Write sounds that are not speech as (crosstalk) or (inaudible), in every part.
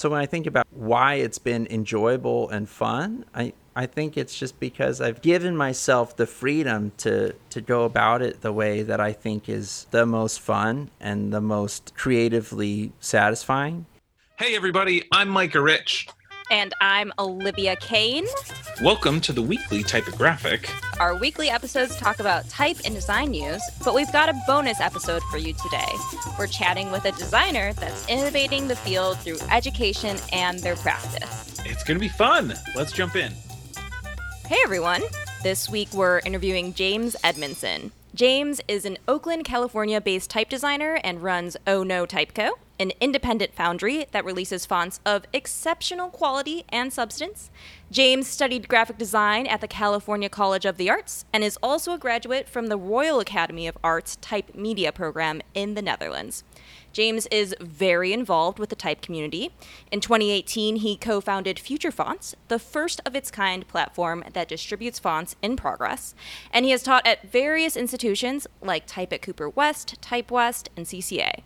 So when I think about why it's been enjoyable and fun, I, I think it's just because I've given myself the freedom to, to go about it the way that I think is the most fun and the most creatively satisfying. Hey, everybody, I'm Micah Rich. And I'm Olivia Kane. Welcome to the weekly typographic. Our weekly episodes talk about type and design news, but we've got a bonus episode for you today. We're chatting with a designer that's innovating the field through education and their practice. It's going to be fun. Let's jump in. Hey, everyone. This week we're interviewing James Edmondson. James is an Oakland, California based type designer and runs Oh No Type Co, an independent foundry that releases fonts of exceptional quality and substance. James studied graphic design at the California College of the Arts and is also a graduate from the Royal Academy of Arts Type Media program in the Netherlands. James is very involved with the type community. In 2018, he co founded Future Fonts, the first of its kind platform that distributes fonts in progress. And he has taught at various institutions like Type at Cooper West, Type West, and CCA.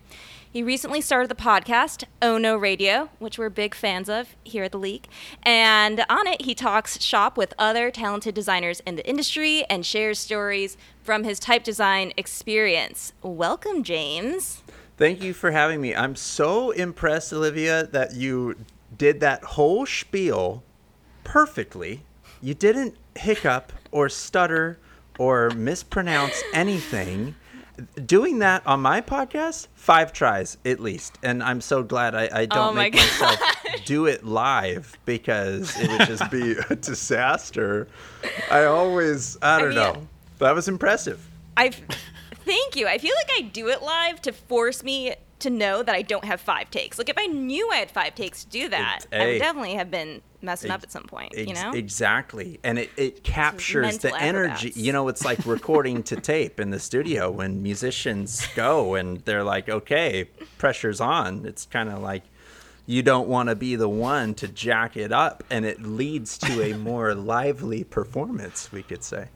He recently started the podcast, Oh No Radio, which we're big fans of here at the League. And on it, he talks shop with other talented designers in the industry and shares stories from his type design experience. Welcome, James. Thank you for having me. I'm so impressed, Olivia, that you did that whole spiel perfectly. You didn't hiccup or stutter or mispronounce anything. Doing that on my podcast, five tries at least. And I'm so glad I, I don't Oh my make (laughs) myself do it live because it would just be (laughs) a disaster. I always, I don't mean- know. That was impressive. I thank you. I feel like I do it live to force me to know that I don't have five takes. Like if I knew I had five takes to do that, I would definitely have been messing up at some point. Ex- you know? exactly and it, it captures the mental energy you know it's like recording to (laughs) tape in the studio when musicians go and they're like okay pressure's on it's kind of like you don't want to be the one to jack it up and it leads to a (laughs) more lively performance we could say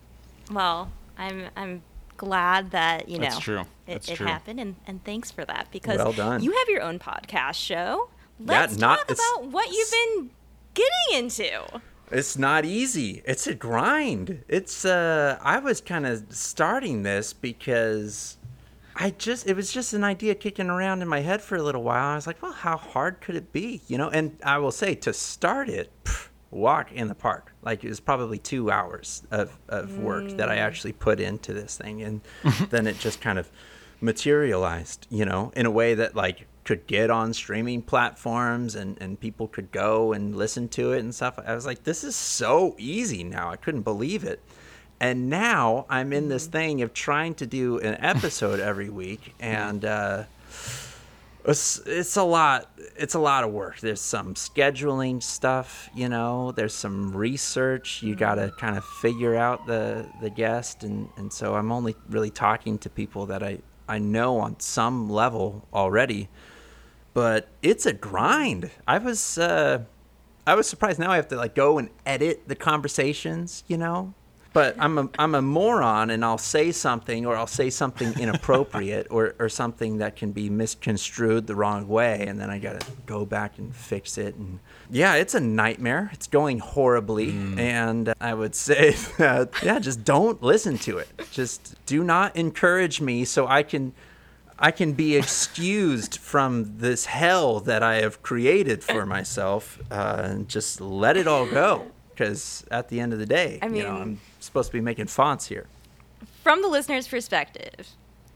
Well, I'm I'm glad that you know That's true. it, That's it true. happened, and, and thanks for that because Well done. you have your own podcast show. Let's not- talk about what you've been getting into. It's not easy. It's a grind. It's uh I was kind of starting this because I just it was just an idea kicking around in my head for a little while. I was like, well, how hard could it be? You know, and I will say to start it, pff, walk in the park. Like it was probably 2 hours of of work that I actually put into this thing and (laughs) then it just kind of materialized, you know, in a way that like could get on streaming platforms and, and people could go and listen to it and stuff. I was like, this is so easy now. I couldn't believe it. And now I'm in this thing of trying to do an episode every week (laughs) and uh it's, it's a lot it's a lot of work there's some scheduling stuff you know there's some research you got to kind of figure out the the guest and and so i'm only really talking to people that i i know on some level already but it's a grind. I was uh i was surprised. Now i have to like go and edit the conversations you know? But I'm a I'm a moron and I'll say something or I'll say something inappropriate or, or something that can be misconstrued the wrong way and then I gotta go back and fix it and yeah it's a nightmare. It's going horribly and I would (laughs) say that yeah just don't listen to it. Just do not encourage me so I can I can be excused from this hell that I have created for myself uh, and just let it all go. Because at the end of the day, I you know, mean- I'm supposed to be making fonts here. From the listener's perspective,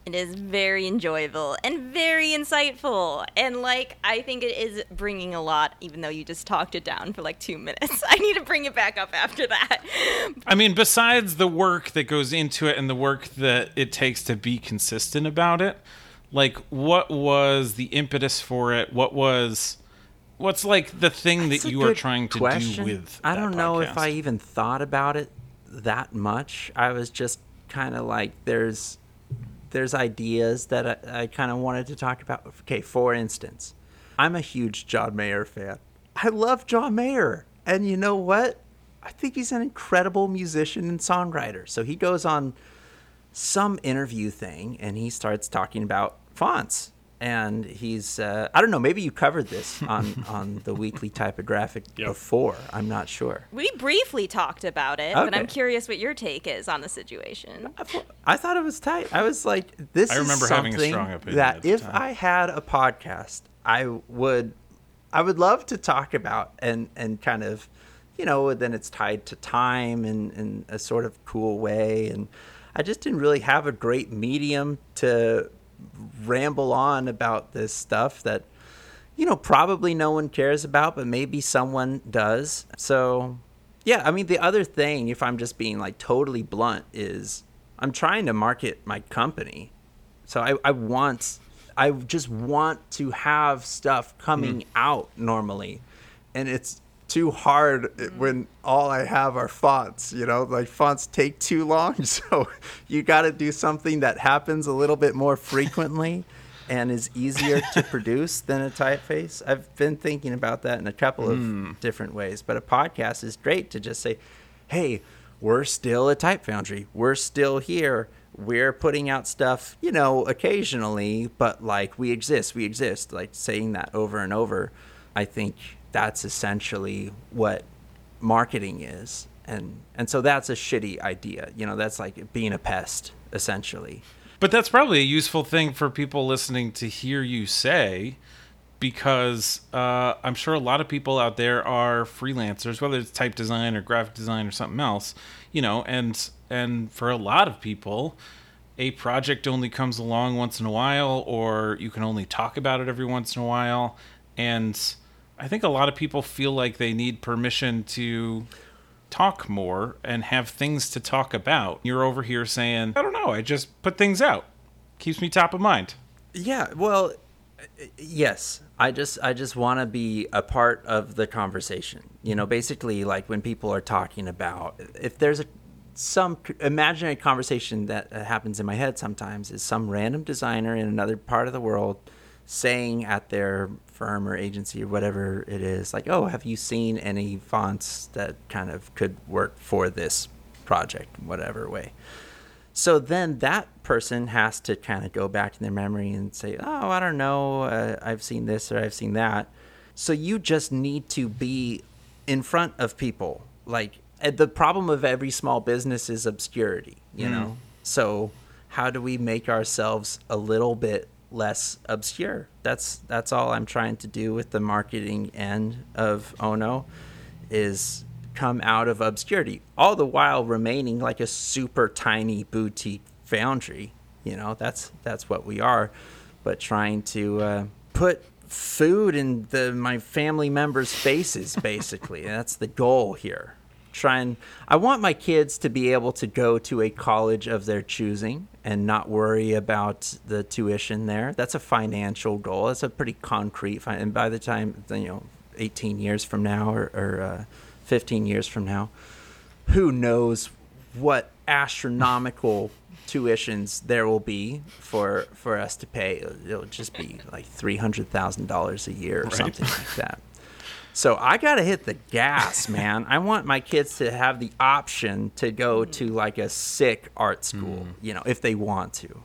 it is very enjoyable and very insightful. And like, I think it is bringing a lot, even though you just talked it down for like two minutes. (laughs) I need to bring it back up after that. I mean, besides the work that goes into it and the work that it takes to be consistent about it, like what was the impetus for it? What was what's like the thing That's that you are trying to question. do with I don't know if? I even thought about it that much. I was just kind of like, there's there's ideas that I, I kind of wanted to talk about. Okay, for instance, I'm a huge John Mayer fan. I love John Mayer, and you know what? I think he's an incredible musician and songwriter. So he goes on some interview thing and he starts talking about fonts and he's uh, I don't know. Maybe you covered this (laughs) on on the weekly typographic Yep. before. I'm not sure. We briefly talked about it, but I'm curious what your take is on the situation. I thought- I thought it was tight. I was like, this I is remember having a something strong opinion that if time. I had a podcast, I would, I would love to talk about and and kind of, you know, then it's tied to time in in a sort of cool way, and I just didn't really have a great medium to ramble on about this stuff that you know, probably no one cares about, but maybe someone does. So, yeah, I mean, the other thing, if I'm just being like totally blunt, is I'm trying to market my company. So I, I want, I just want to have stuff coming hmm. out normally. And it's too hard mm. when all I have are fonts, you know, like fonts take too long. (laughs) So you got to do something that happens a little bit more frequently (laughs) and is easier to produce than a typeface. I've been thinking about that in a couple of mm. different ways, but a podcast is great to just say, "Hey, we're still a type foundry. We're still here. We're putting out stuff, you know, occasionally, but like we exist. We exist." Like saying that over and over, I think that's essentially what marketing is. And and so that's a shitty idea. You know, that's like being a pest essentially. But that's probably a useful thing for people listening to hear you say, because uh, I'm sure a lot of people out there are freelancers, whether it's type design or graphic design or something else, you know, and and for a lot of people, a project only comes along once in a while, or you can only talk about it every once in a while, and I think a lot of people feel like they need permission to talk more and have things to talk about. You're over here saying, I don't know, I just put things out. Keeps me top of mind. Yeah, well, yes. I just I just want to be a part of the conversation. You know, basically like when people are talking about if there's a some imaginary conversation that happens in my head sometimes is some random designer in another part of the world saying at their firm or agency or whatever it is like, "Oh, have you seen any fonts that kind of could work for this project whatever way?" So then that person has to kind of go back in their memory and say, "Oh, I don't know, uh, I've seen this or I've seen that." So you just need to be in front of people. Like uh, the problem of every small business is obscurity, you know. So how do we make ourselves a little bit less obscure? That's that's all I'm trying to do with the marketing end of Ono is come out of obscurity, all the while remaining like a super tiny boutique foundry. You know, that's that's what we are, but trying to uh, put food in the my family members' faces, basically. (laughs) that's the goal here. Try and I want my kids to be able to go to a college of their choosing and not worry about the tuition there. That's a financial goal. That's a pretty concrete. And by the time you know, 18 years from now or, or uh, 15 years from now, who knows what astronomical (laughs) tuitions there will be for for us to pay. It'll, it'll just be like three hundred thousand dollars a year or something like that. So I gotta hit the gas, (laughs) man. I want my kids to have the option to go to like a sick art school, you know, if they want to.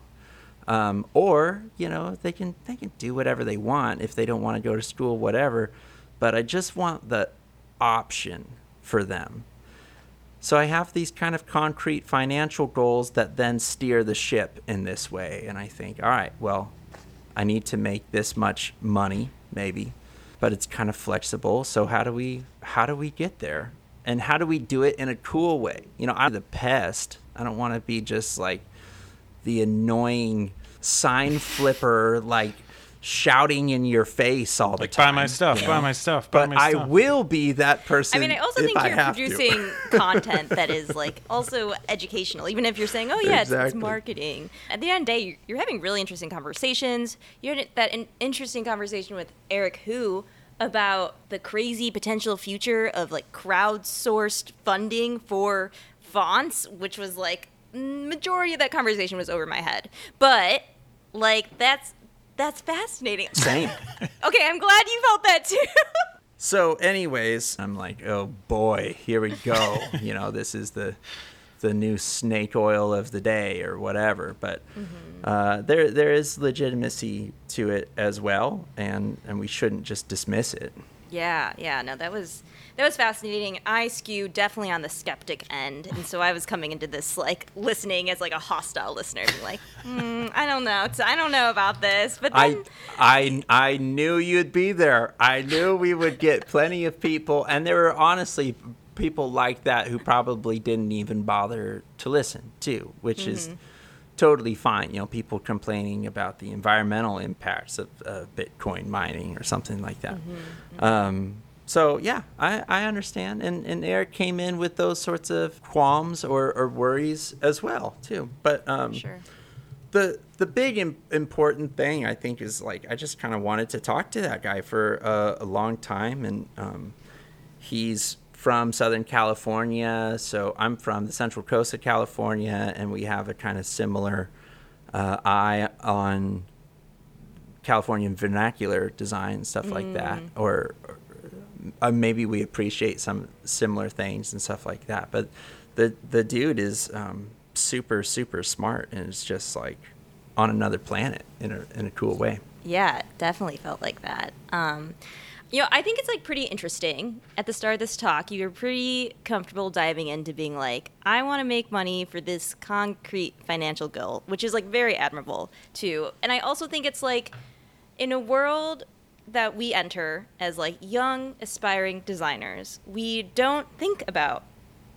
Um, or you know they can they can do whatever they want if they don't want to go to school whatever but i just want the option for them so i have these kind of concrete financial goals that then steer the ship in this way and i think all right well i need to make this much money maybe but it's kind of flexible. So how do we how do we get there? And how do we do it in a cool way? You know i'm the pest. I don't want to be just like the annoying sign flipper like shouting in your face all the Like, time. buy my stuff, you buy my stuff, buy But my I will be that person. I mean, I also if think you're producing (laughs) content that is like also educational, even if you're saying, "Oh yeah, it's, it's marketing." At the end of the day, you're- you're having really interesting conversations. You had that in- interesting conversation with Eric Hu about the crazy potential future of like crowdsourced funding for fonts, which was like majority of that conversation was over my head, but like that's that's fascinating. Same. (laughs) Okay, I'm glad you felt that too. (laughs) So, anyways, I'm like, oh boy, here we go. (laughs) you know, this is the the new snake oil of the day or whatever. But uh, there there is legitimacy to it as well, and and we shouldn't just dismiss it. Yeah, yeah, no, that was that was fascinating. I skew definitely on the skeptic end, and so I was coming into this like listening as like a hostile listener, being like, mm, I don't know, I don't know about this. But then, I I I knew you'd be there. I knew we would get plenty of people, and there were honestly people like that who probably didn't even bother to listen too, which is totally fine. You know, people complaining about the environmental impacts of uh, Bitcoin mining or something like that. Um, so yeah, I, I understand, and and Eric came in with those sorts of qualms or, or worries as well too. But um, sure, the the big Im- important thing I think is like I just kind of wanted to talk to that guy for a, a long time, and um, he's from Southern California, so I'm from the Central Coast of California, and we have a kind of similar uh, eye on Californian vernacular design stuff like that, or, or uh, maybe we appreciate some similar things and stuff like that. But the the dude is um, super super smart, and it's just like on another planet in a in a cool way. yeah, definitely felt like that. Um, you know, I think it's like pretty interesting. At the start of this talk, you were pretty comfortable diving into being like, I want to make money for this concrete financial goal, which is like very admirable too. And I also think it's like in a world that we enter as like young aspiring designers, we don't think about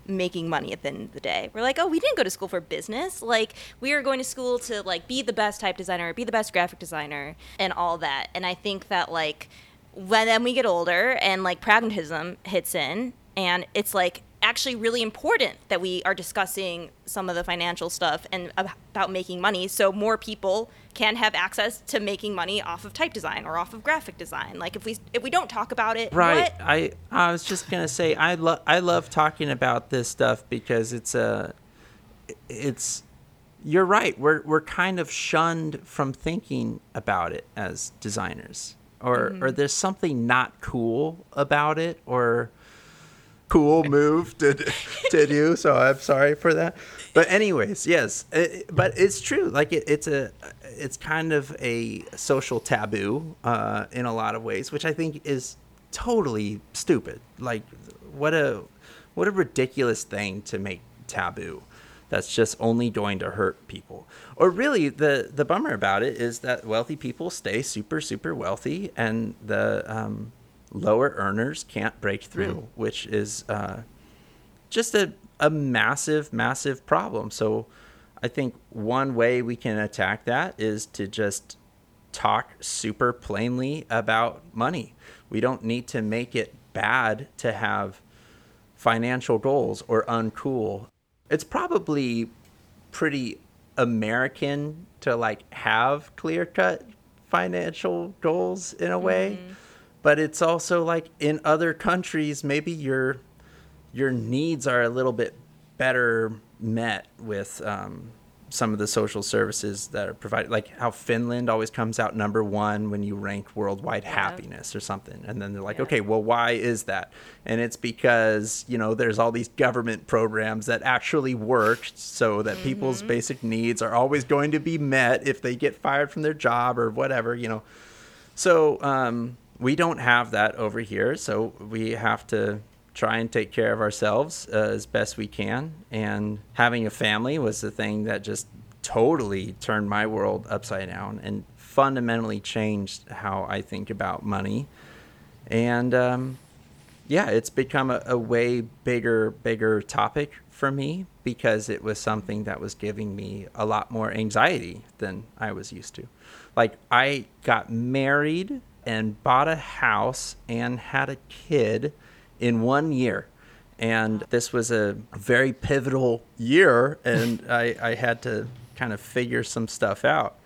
making money at the end of the day. We're like, oh, we didn't go to school for business. Like, we are going to school to like be the best type designer, be the best graphic designer, and all that. And I think that like when then we get older and like pragmatism hits in, and it's like actually really important that we are discussing some of the financial stuff and about making money so more people can have access to making money off of type design or off of graphic design like if we if we don't talk about it Right. what? I I was just gonna say I love I love talking about this stuff because it's a it's you're right. We're we're kind of shunned from thinking about it as designers, or or mm-hmm. there's something not cool about it, or cool move to to do. So I'm sorry for that. But anyways, yes. It, but it's true. Like it, it's a it's kind of a social taboo uh, in a lot of ways, which I think is totally stupid. Like what a what a ridiculous thing to make taboo. That's just only going to hurt people. Or really, the the bummer about it is that wealthy people stay super super wealthy, and the um, lower earners can't break through, which is uh, just a, a massive, massive problem. So I think one way we can attack that is to just talk super plainly about money. We don't need to make it bad to have financial goals or uncool. It's probably pretty American to like have clear cut financial goals in a way. But it's also like in other countries, maybe your your needs are a little bit better met with um, some of the social services that are provided. Like how Finland always comes out number one when you rank worldwide happiness or something, and then they're like, Yeah. okay, well, why is that? And it's because you know there's all these government programs that actually work, so that people's basic needs are always going to be met if they get fired from their job or whatever, you know. So um, we don't have that over here. So we have to try and take care of ourselves uh, as best we can. And having a family was the thing that just totally turned my world upside down and fundamentally changed how I think about money. And um, yeah, it's become a, a way bigger, bigger topic for me because it was something that was giving me a lot more anxiety than I was used to. Like, I got married and bought a house and had a kid in one year. And this was a very pivotal year, and (laughs) I, I had to kind of figure some stuff out.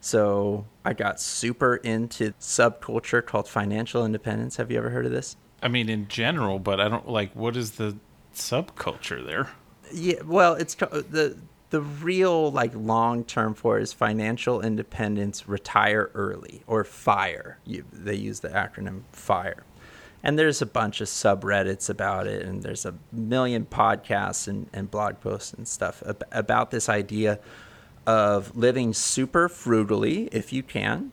So I got super into subculture called financial independence. Have you ever heard of this? I mean, in general, but I don't like what is the subculture there? Yeah, well, it's the the real like long term for is financial independence, retire early or FIRE. You, they use the acronym FIRE, And there's a bunch of subreddits about it, and there's a million podcasts and, and blog posts and stuff ab- about this idea of living super frugally if you can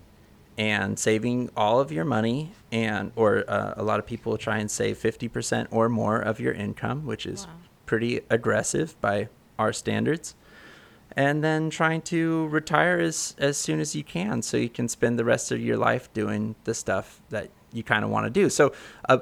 and saving all of your money and or uh, a lot of people try and save 50% or more of your income which is Wow. pretty aggressive by our standards and then trying to retire as as soon as you can so you can spend the rest of your life doing the stuff that you kind of want to do so a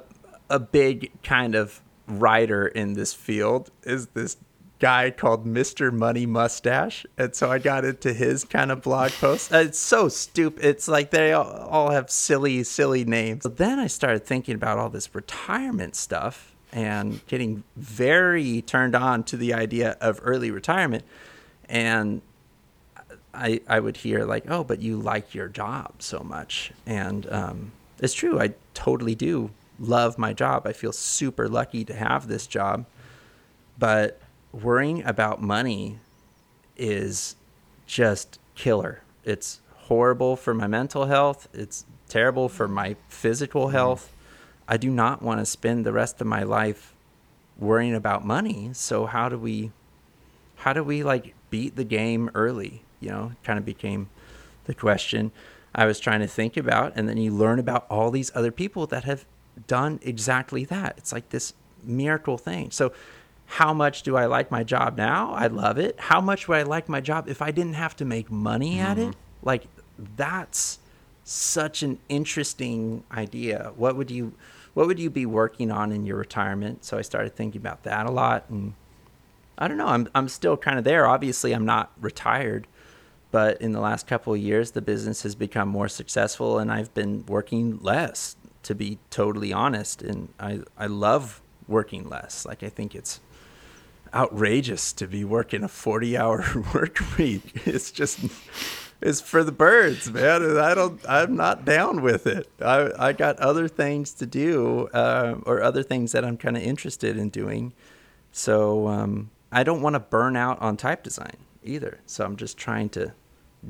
a big kind of writer in this field is this guy called Mr. Money Mustache. And so I got into his kind of blog post. Uh, It's so stupid. It's like they all, all have silly, silly names. But then I started thinking about all this retirement stuff and getting very turned on to the idea of early retirement. And I, I would hear like, oh, but you like your job so much. And um, it's true. I totally do love my job. I feel super lucky to have this job. But worrying about money is just killer. It's horrible for my mental health. It's terrible for my physical health. I do not want to spend the rest of my life worrying about money. So how do we how do we like beat the game early? You know, kind of became the question I was trying to think about. And then you learn about all these other people that have done exactly that. It's like this miracle thing. So, how much do I like my job now? I love it. How much would I like my job if I didn't have to make money at it? Mm-hmm. Like, that's such an interesting idea. What would you what would you be working on in your retirement? So I started thinking about that a lot and I don't know. I'm I'm still kind of there. Obviously, I'm not retired, but in the last couple of years, the business has become more successful, and I've been working less. To be totally honest, and I I love working less. Like I think it's outrageous to be working a 40 hour (laughs) work week. It's just it's for the birds, man. And I don't I'm not down with it. I I got other things to do uh, or other things that I'm kind of interested in doing. So um, I don't want to burn out on type design either. So I'm just trying to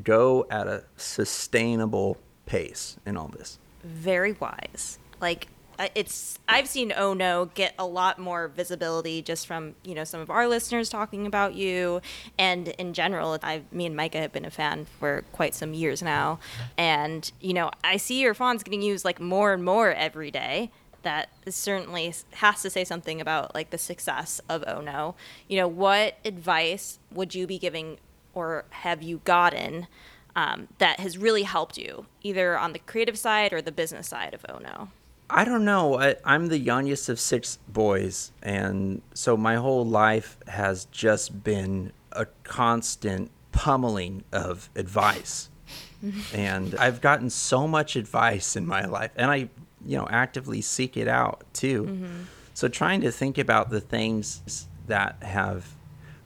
go at a sustainable pace in all this. very wise. Like I- it's I've seen Oh No get a lot more visibility just from, you know, some of our listeners talking about you and in general, I me and Micah have been a fan for quite some years now. And, you know, I see your fonts getting used like more and more every day. That certainly has to say something about like the success of Oh No. You know, what advice would you be giving or have you gotten um, that has really helped you, either on the creative side or the business side of Oh No? I don't know. I, I'm the youngest of six boys, and so my whole life has just been a constant pummeling of advice. (laughs) and I've gotten so much advice in my life, and I, you know, actively seek it out too. Mm-hmm. So trying to think about the things that have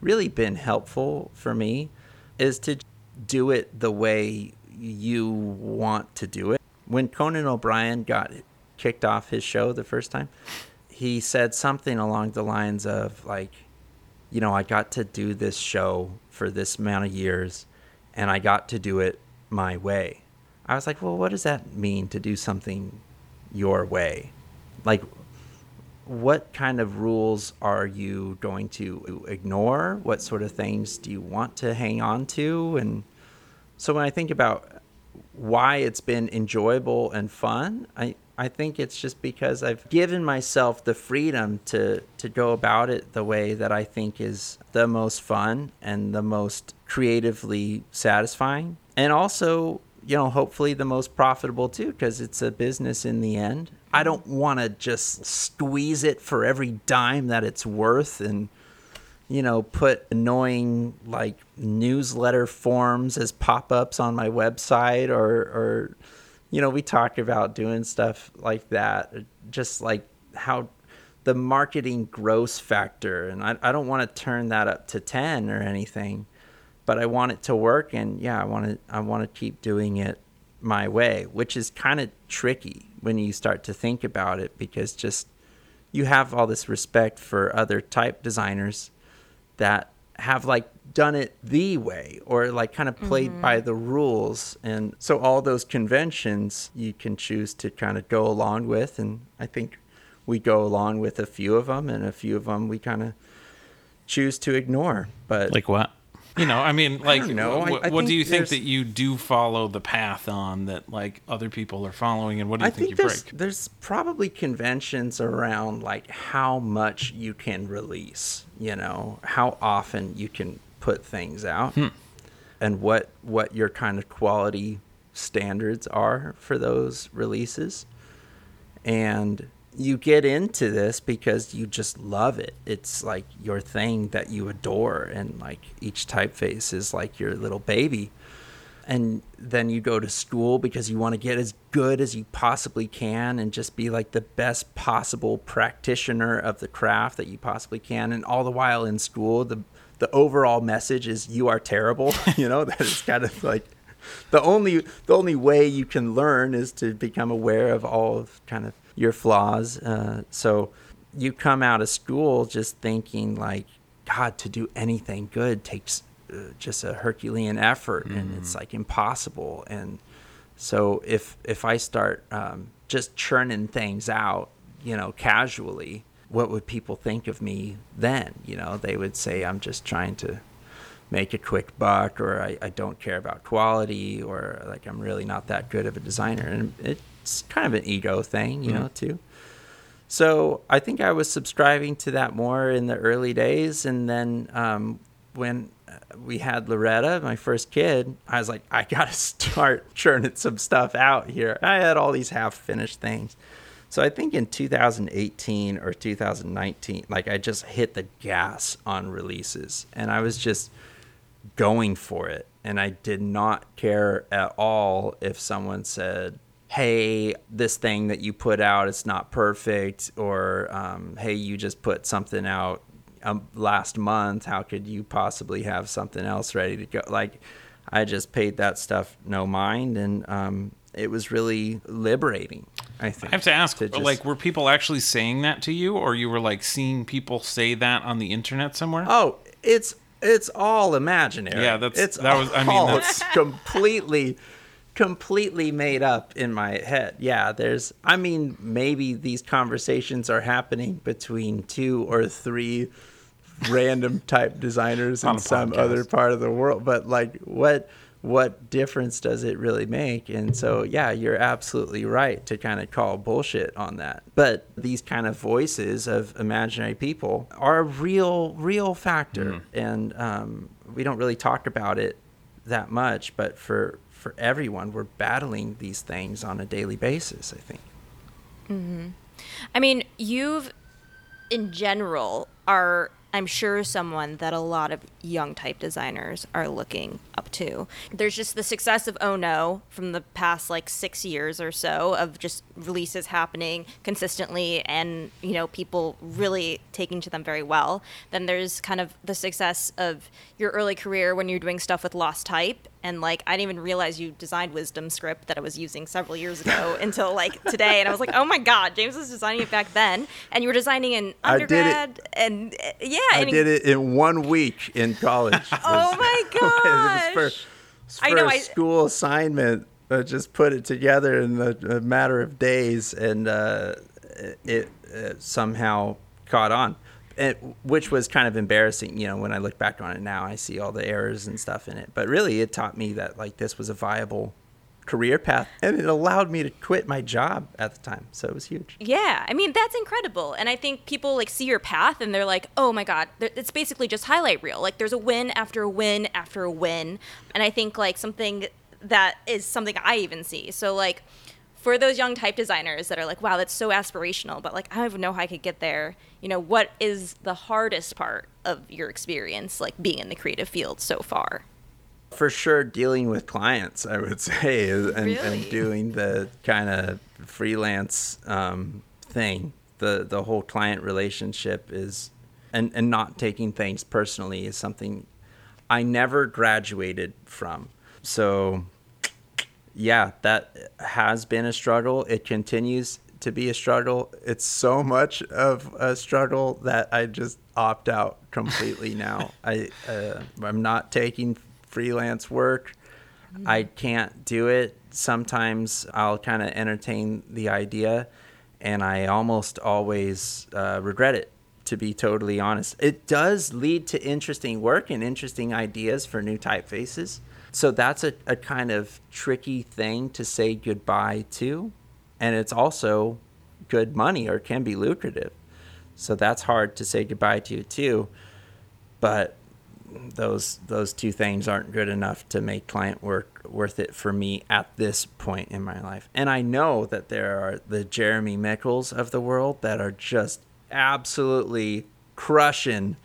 really been helpful for me is to do it the way you want to do it. When Conan O'Brien got kicked off his show the first time, he said something along the lines of like, you know, I got to do this show for this amount of years and I got to do it my way. I was like, well, what does that mean to do something your way? Like, what kind of rules are you going to ignore? What sort of things do you want to hang on to? And so when I think about why it's been enjoyable and fun, I, I think it's just because I've given myself the freedom to, to go about it the way that I think is the most fun and the most creatively satisfying. And also, you know, hopefully the most profitable too, because it's a business in the end. I mm-hmm. don't want to just squeeze it for every dime that it's worth and you know, put annoying like newsletter forms as pop-ups on my website or or you know, we talk about doing stuff like that, just like how the marketing gross factor and I, I don't want to turn that up to 10 or anything, but I want it to work and yeah, I want to I want to keep doing it my way, which is kind of tricky when you start to think about it because just you have all this respect for other type designers that have like done it the way or like kind of played by mm-hmm. the rules and so all those conventions you can choose to kind of go along with and i think we go along with a few of them, and a few of them we kind of choose to ignore. But Like what? You know, I mean, like, don't know. I- what, I what do you think that you do follow the path on that like other people are following, and what do you I think, think you there's break? there's probably conventions around like how much you can release, you know, how often you can put things out, Hmm. and what what your kind of quality standards are for those releases, and you get into this because you just love it. It's like your thing that you adore, and like each typeface is like your little baby. And then you go to school because you want to get as good as you possibly can and just be like the best possible practitioner of the craft that you possibly can. And all the while in school the the overall message is you are terrible (laughs) you know? That is kind of like the only the only way you can learn is to become aware of all of kind of your flaws uh, so you come out of school just thinking like god to do anything good takes uh, just a herculean effort and it's like impossible. And so if if i start um, just churning things out you know casually what would people think of me then? You know they would say i'm just trying to make a quick buck or I, I don't care about quality or like i'm really not that good of a designer. And it's kind of an ego thing you know too. So I think I was subscribing to that more in the early days, and then um, when uh, we had Loretta, my first kid, I was like, I gotta (laughs) start churning some stuff out here. I had all these half-finished things, so I think in 2018 or 2019, like I just hit the gas on releases, and I was just going for it, and I did not care at all if someone said hey, this thing that you put out is not perfect, or um, hey, you just put something out um, last month. How could you possibly have something else ready to go? Like, I just paid that stuff no mind, and um, it was really liberating. I think. I have to ask, just- like, were people actually saying that to you, or you were like seeing people say that on the internet somewhere? Oh, it's it's all imaginary. Yeah, that's- it's that was- I mean, that's- (laughs) completely completely made up in my head. Yeah, there's I mean, maybe these conversations are happening between two or three random (laughs) type designers in some podcast. other part of the world, but like what what difference does it really make? And so, yeah, you're absolutely right to kind of call bullshit on that. But these kind of voices of imaginary people are a real, real factor. And um, we don't really talk about it that much, but for, for everyone, we're battling these things on a daily basis, I think. Mm-hmm. I mean, you've, in general, are, I'm sure, someone that a lot of young type designers are looking up to. There's just the success of Oh No from the past like six years or so of just releases happening consistently and, you know, people really taking to them very well. Then there's kind of the success of your early career when you're doing stuff with Lost Type and like I didn't even realize you designed Wisdom script that I was using several years ago (laughs) until like today, and I was like, oh my god, James was designing it back then, and you were designing in I did it. undergrad, and uh, yeah, I and did it in one week in college. (laughs) Oh my god, (laughs) it was for, I for know, a I- school assignment. I just put it together in a, a matter of days, and uh, it, it somehow caught on. Which was kind of embarrassing, you know. When I look back on it now, I see all the errors and stuff in it. But really, it taught me that like this was a viable career path, and it allowed me to quit my job at the time. So it was huge. Yeah, I mean that's incredible, and I think people like see your path and they're like, "Oh my god, it's basically just highlight reel. Like there's a win after a win after a win." And I think like something that is something I even see. So like for those young type designers that are like, "Wow, that's so aspirational," but like I don't even know how I could get there. You know, what is the hardest part of your experience like being in the creative field so far? for sure dealing with clients i would (laughs) say and, Really? and doing the kind of freelance um, thing the the whole client relationship is and and not taking things personally is something i never graduated from so yeah that has been a struggle. It continues to be a struggle. It's so much of a struggle that i just opt out completely (laughs) now. I uh, i'm not taking freelance work. I can't do it. Sometimes i'll kind of entertain the idea and I almost always uh, regret it. To be totally honest, it does lead to interesting work and interesting ideas for new typefaces. So that's a, a kind of tricky thing to say goodbye to, and it's also good money or can be lucrative. So that's hard to say goodbye to too. But those those two things aren't good enough to make client work worth it for me at this point in my life. And I know that there are the Jeremy Mickels of the world that are just absolutely crushing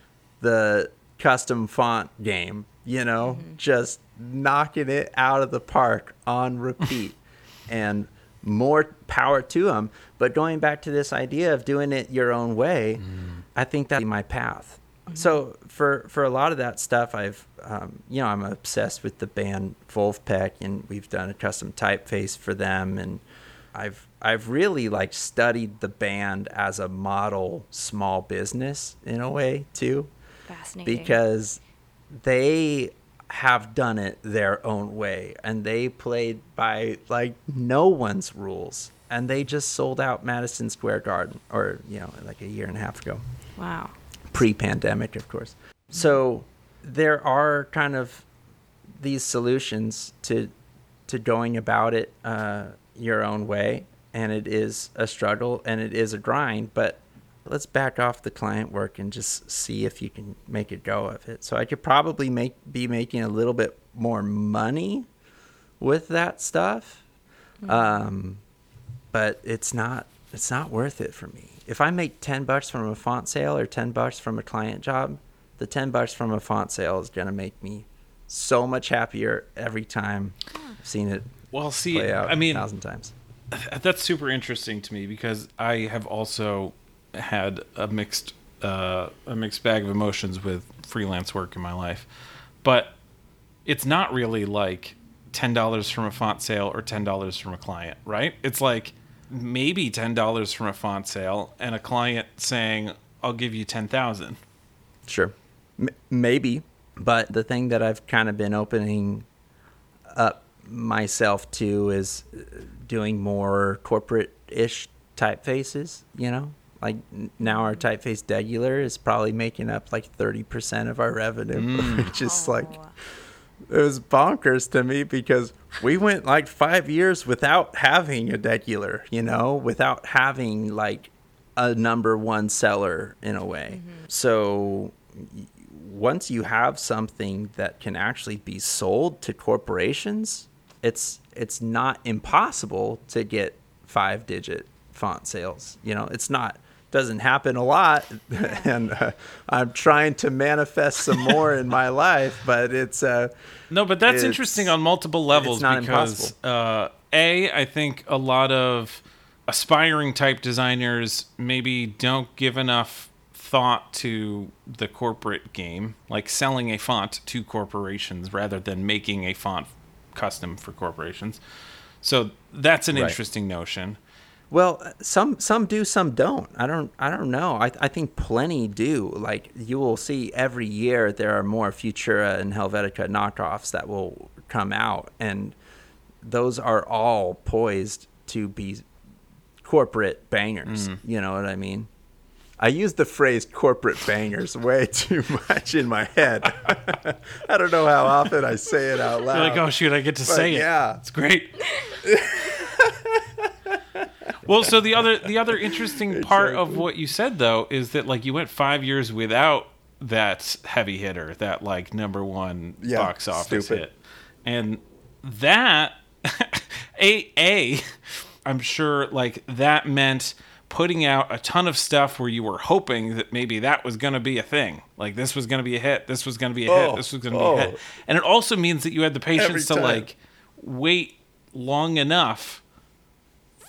the custom font game, you know, mm-hmm. just knocking it out of the park on repeat. (laughs) and more power to them. But going back to this idea of doing it your own way, mm. I think that's my path. So for for a lot of that stuff, I've um, you know I'm obsessed with the band Vulfpeck, and we've done a custom typeface for them, and I've I've really like studied the band as a model small business in a way too. Fascinating. Because they have done it their own way and they played by like no one's rules and they just sold out Madison Square Garden or you know like a year and a half ago. Wow pre-pandemic, of course. So there are kind of these solutions to to going about it uh, your own way, and it is a struggle and it is a grind. But let's back off the client work and just see if you can make a go of it. So I could probably make be making a little bit more money with that stuff, mm-hmm. um, but it's not it's not worth it for me if I make 10 bucks from a font sale or 10 bucks from a client job, the 10 bucks from a font sale is going to make me so much happier every time I've seen it. Well, see, I mean, a thousand times. That's super interesting to me because I have also had a mixed uh, a mixed bag of emotions with freelance work in my life, but it's not really like ten dollars from a font sale or ten dollars from a client, right? It's like maybe ten dollars from a font sale and a client saying, "I'll give you ten thousand. Sure, M- maybe, but the thing that I've kind of been opening up myself to is uh, doing more corporate-ish typefaces. You know, like now our typeface Degular is probably making up like thirty percent of our revenue, mm. (laughs) which is oh. like it was bonkers to me because we went like five years without having a Degular, you know, without having like a number one seller in a way. Mm-hmm. So once you have something that can actually be sold to corporations, it's it's not impossible to get five digit font sales. You know, it's not doesn't happen a lot. (laughs) And uh, i'm trying to manifest some more in my (laughs) life but it's uh no but that's interesting on multiple levels because uh a i think a lot of aspiring type designers maybe don't give enough thought to the corporate game like selling a font to corporations rather than making a font custom for corporations. So that's an right. interesting notion well, some some do, some don't. I don't I don't know. I I think plenty do. Like you will see every year there are more Futura and Helvetica knockoffs that will come out, and those are all poised to be corporate bangers. Mm. You know what I mean? I use the phrase corporate bangers way (laughs) too much in my head. (laughs) I don't know how often I say it out loud. You're like, oh shoot, I get to but say it. Yeah, it's great. (laughs) well, so the other the other interesting part exactly. of what you said though is that like you went five years without that heavy hitter, that like number one yeah, box office stupid. hit, and that (laughs) a a I'm sure like that meant putting out a ton of stuff where you were hoping that maybe that was going to be a thing. Like this was going to be a hit, this was going to be a oh, hit, this was going to oh. be a hit. Oh. And it also means that you had the patience to like wait long enough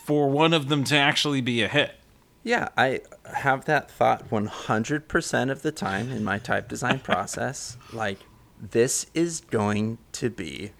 for one of them to actually be a hit. Yeah, I have that thought 100% of the time in my type design (laughs) process. Like, this is going to be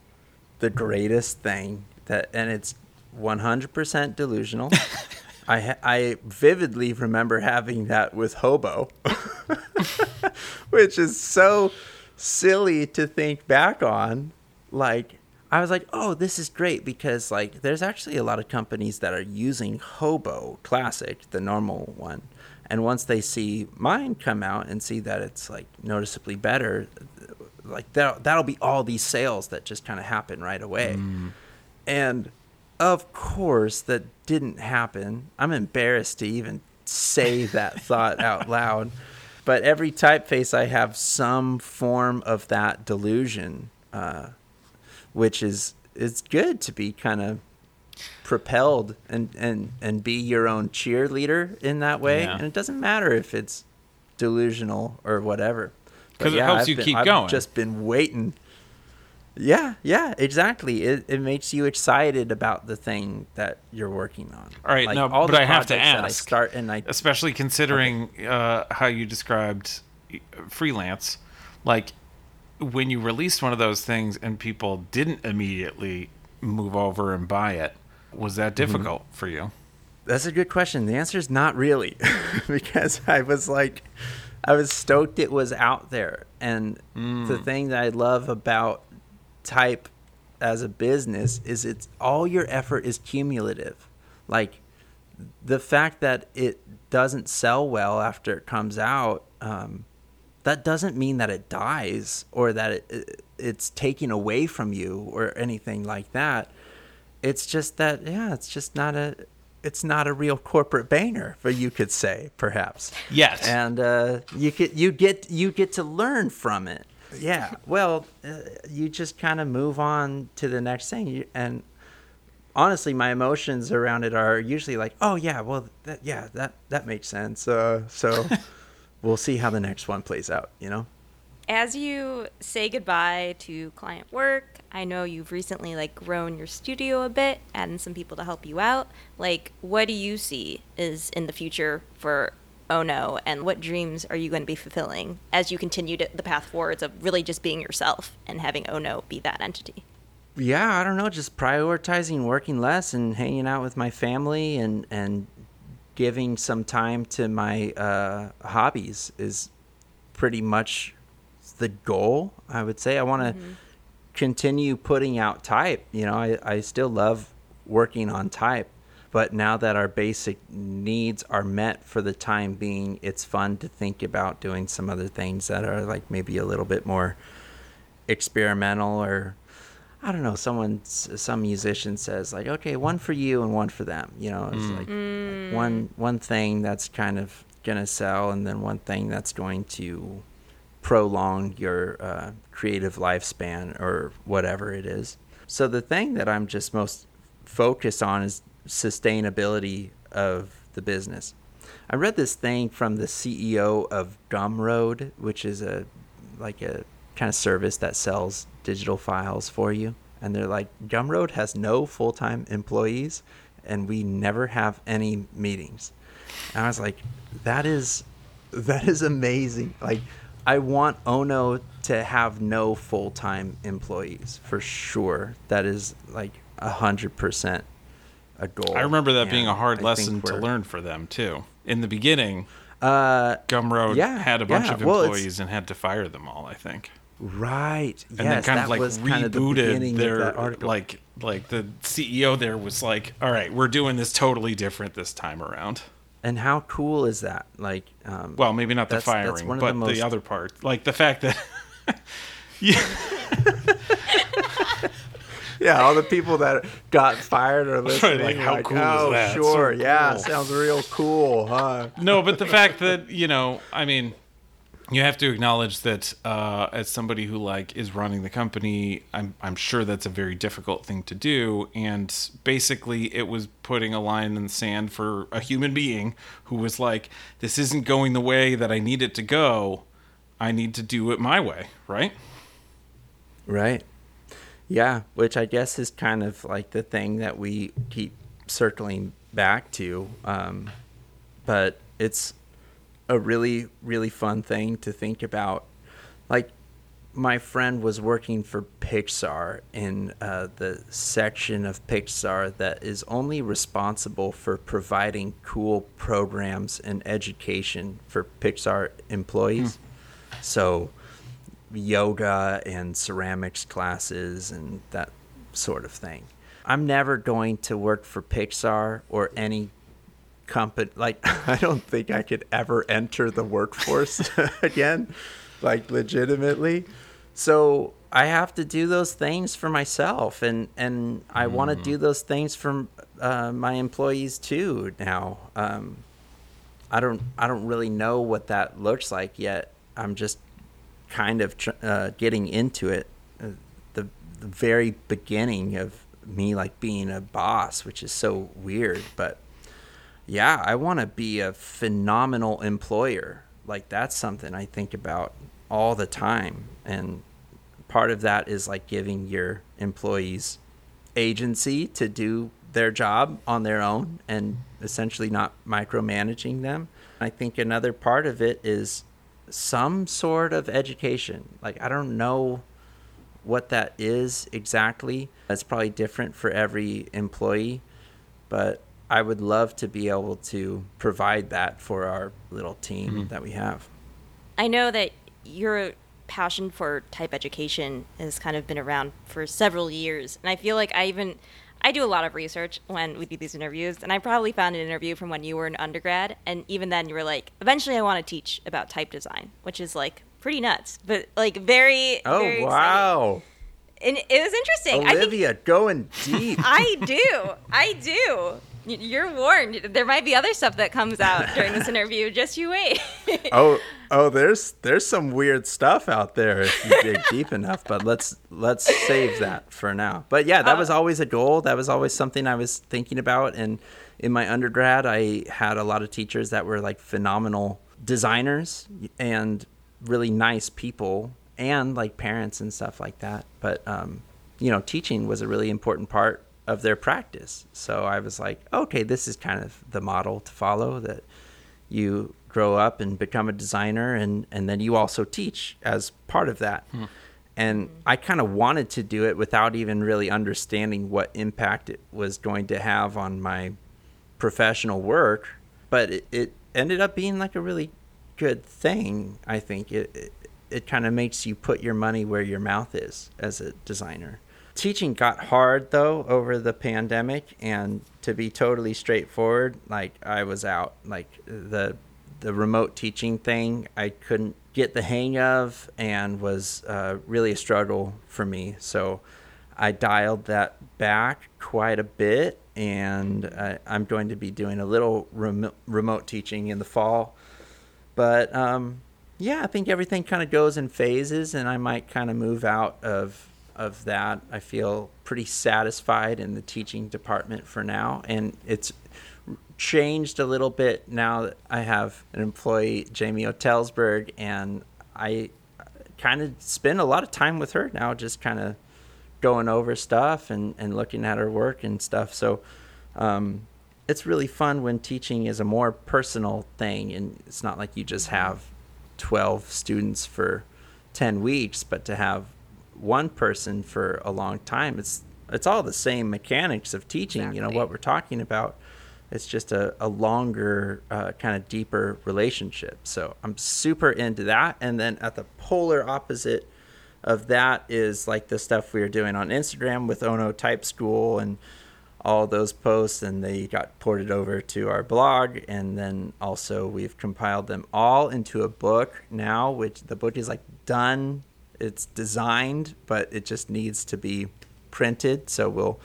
the greatest thing that, and it's 100% delusional. (laughs) I I vividly remember having that with Hobeaux, (laughs) which is so silly to think back on. Like I was like, oh, this is great because like there's actually a lot of companies that are using Hobo Classic, the normal one, and once they see mine come out and see that it's like noticeably better, like that that'll be all these sales that just kind of happen right away, and of course that didn't happen. I'm embarrassed to even say that (laughs) thought out loud. But every typeface I have some form of that delusion. Uh, which is it's good to be kind of propelled and and and be your own cheerleader in that way Yeah. and it doesn't matter if it's delusional or whatever But 'Cause it helps I've you been- keep I've going. just been waiting yeah yeah exactly it, it makes you excited about the thing that you're working on All right, no, but I have to that I ask. start and i especially considering uh, how you described uh, freelance like when you released one of those things and people didn't immediately move over and buy it was that Mm-hmm. difficult for you That's a good question. The answer is not really, (laughs) because I was like, I was stoked it was out there, and the thing that I love about type as a business is it's all your effort is cumulative. Like the fact that it doesn't sell well after it comes out, um, that doesn't mean that it dies or that it, it, it's taken away from you or anything like that. It's just that yeah, it's just not a it's not a real corporate banger, but you could say perhaps. Yes. And uh, you get you get you get to learn from it. Yeah. Well, uh, you just kind of move on to the next thing, You- and honestly, my emotions around it are usually like, oh yeah, well, that, yeah, that that makes sense. Uh, so (laughs) we'll see how the next one plays out. You know. As you say goodbye to client work, I know you've recently like grown your studio a bit, adding some people to help you out. Like, what do you see is in the future for Oh No, and what dreams are you going to be fulfilling as you continue to, the path forwards of really just being yourself and having Oh No be that entity? yeah, I don't know, just prioritizing working less and hanging out with my family and and giving some time to my uh, hobbies is pretty much the goal. I would say I want to continue putting out type. You know, I, I still love working on type, but now that our basic needs are met for the time being, it's fun to think about doing some other things that are like maybe a little bit more experimental or I don't know. Someone, some musician says like, okay, one for you and one for them. You know, it's like, like one one thing that's kind of gonna sell, and then one thing that's going to prolong your uh, creative lifespan or whatever it is. So the thing that I'm just most focused on is sustainability of the business. I read this thing from the CEO of Gumroad, which is a like a kind of service that sells digital files for you. And they're like, Gumroad has no full time employees and we never have any meetings. And I was like, that is that is amazing. Like I want Ono to have no full time employees for sure. That is like a hundred percent a goal. i remember that being a hard I lesson to learn for them too in the beginning Uh, gumroad Yeah, had a bunch yeah. of Well, employees and had to fire them all i think right. and yes, then kind that of like was kind of the rebooted their that article. like like the ceo there was like all right we're doing this totally different this time around and how cool is that? Like, um, well maybe not the firing but the the, other part like the fact that (laughs) yeah (laughs) yeah, all the people that got fired are listening. Like, how like, cool is oh, that? So sure, yeah, cool." sounds real cool, huh? no, but the fact that you know, I mean, you have to acknowledge that uh, as somebody who like is running the company, I'm I'm sure that's a very difficult thing to do, and basically it was putting a line in the sand for a human being who was like, this isn't going the way that I need it to go. I need to do it my way, right? Right. Yeah, which I guess is kind of like the thing that we keep circling back to. Um, but it's a really, really fun thing to think about. Like, my friend was working for Pixar in uh, the section of Pixar that is only responsible for providing cool programs and education for Pixar employees. So, yoga and ceramics classes and that sort of thing. I'm never going to work for Pixar or any company. Like, (laughs) I don't think I could ever enter the workforce (laughs) (laughs) again, like, legitimately. So I have to do those things for myself, and and I mm. want to do those things for uh, my employees too. Now, um, I don't I don't really know what that looks like yet. I'm just kind of tr- uh, getting into it. Uh, the the very beginning of me like being a boss, which is so weird, but yeah, I want to be a phenomenal employer. Like that's something I think about all the time, and part of that is like giving your employees agency to do their job on their own and essentially not micromanaging them. I think another part of it is some sort of education. Like, I don't know what that is exactly. It's probably different for every employee, but I would love to be able to provide that for our little team mm-hmm. that we have. I know that your passion for type education has kind of been around for several years, and I feel like I even I do a lot of research when we do these interviews, and I probably found an interview from when you were an undergrad, and even then you were like, eventually I want to teach about type design, which is like pretty nuts, but like very. Oh very wow! And it was interesting. Olivia, think, going deep. (laughs) I do. I do. You're warned. There might be other stuff that comes out during this (laughs) interview. Just you wait. (laughs) oh, oh, there's there's some weird stuff out there if you dig deep enough. But let's let's save that for now. But yeah, that uh, was always a goal. That was always something I was thinking about. And in my undergrad, I had a lot of teachers that were like phenomenal designers and really nice people, and like parents and stuff like that. But um, you know, teaching was a really important part of their practice. So I was like, okay, this is kind of the model to follow that you grow up and become a designer and, and then you also teach as part of that. Hmm. And I kind of wanted to do it without even really understanding what impact it was going to have on my professional work. But it, it ended up being like a really good thing, I think. It, it, it kind of makes you put your money where your mouth is as a designer teaching got hard though over the pandemic and to be totally straightforward like i was out like the the remote teaching thing i couldn't get the hang of and was uh, really a struggle for me. So i dialed that back quite a bit and uh, i'm going to be doing a little rem- remote teaching in the fall. But um, yeah i think everything kind of goes in phases and i might kind of move out of of that. I feel pretty satisfied in the teaching department for now, and it's changed a little bit now that I have an employee, Jamie Otelsberg, and I kind of spend a lot of time with her now, just kind of going over stuff and, and looking at her work and stuff. So um, it's really fun when teaching is a more personal thing, and it's not like you just have 12 students for 10 weeks, but to have one person for a long time. It's it's all the same mechanics of teaching. Exactly. You know what we're talking about. It's just a, a longer, uh, kind of deeper relationship. So I'm super into that. And then at the polar opposite of that is like the stuff we were doing on Instagram with Ono Type School and all those posts, and they got ported over to our blog. And then also we've compiled them all into a book now, which the book is like done it's designed, but it just needs to be printed. So we'll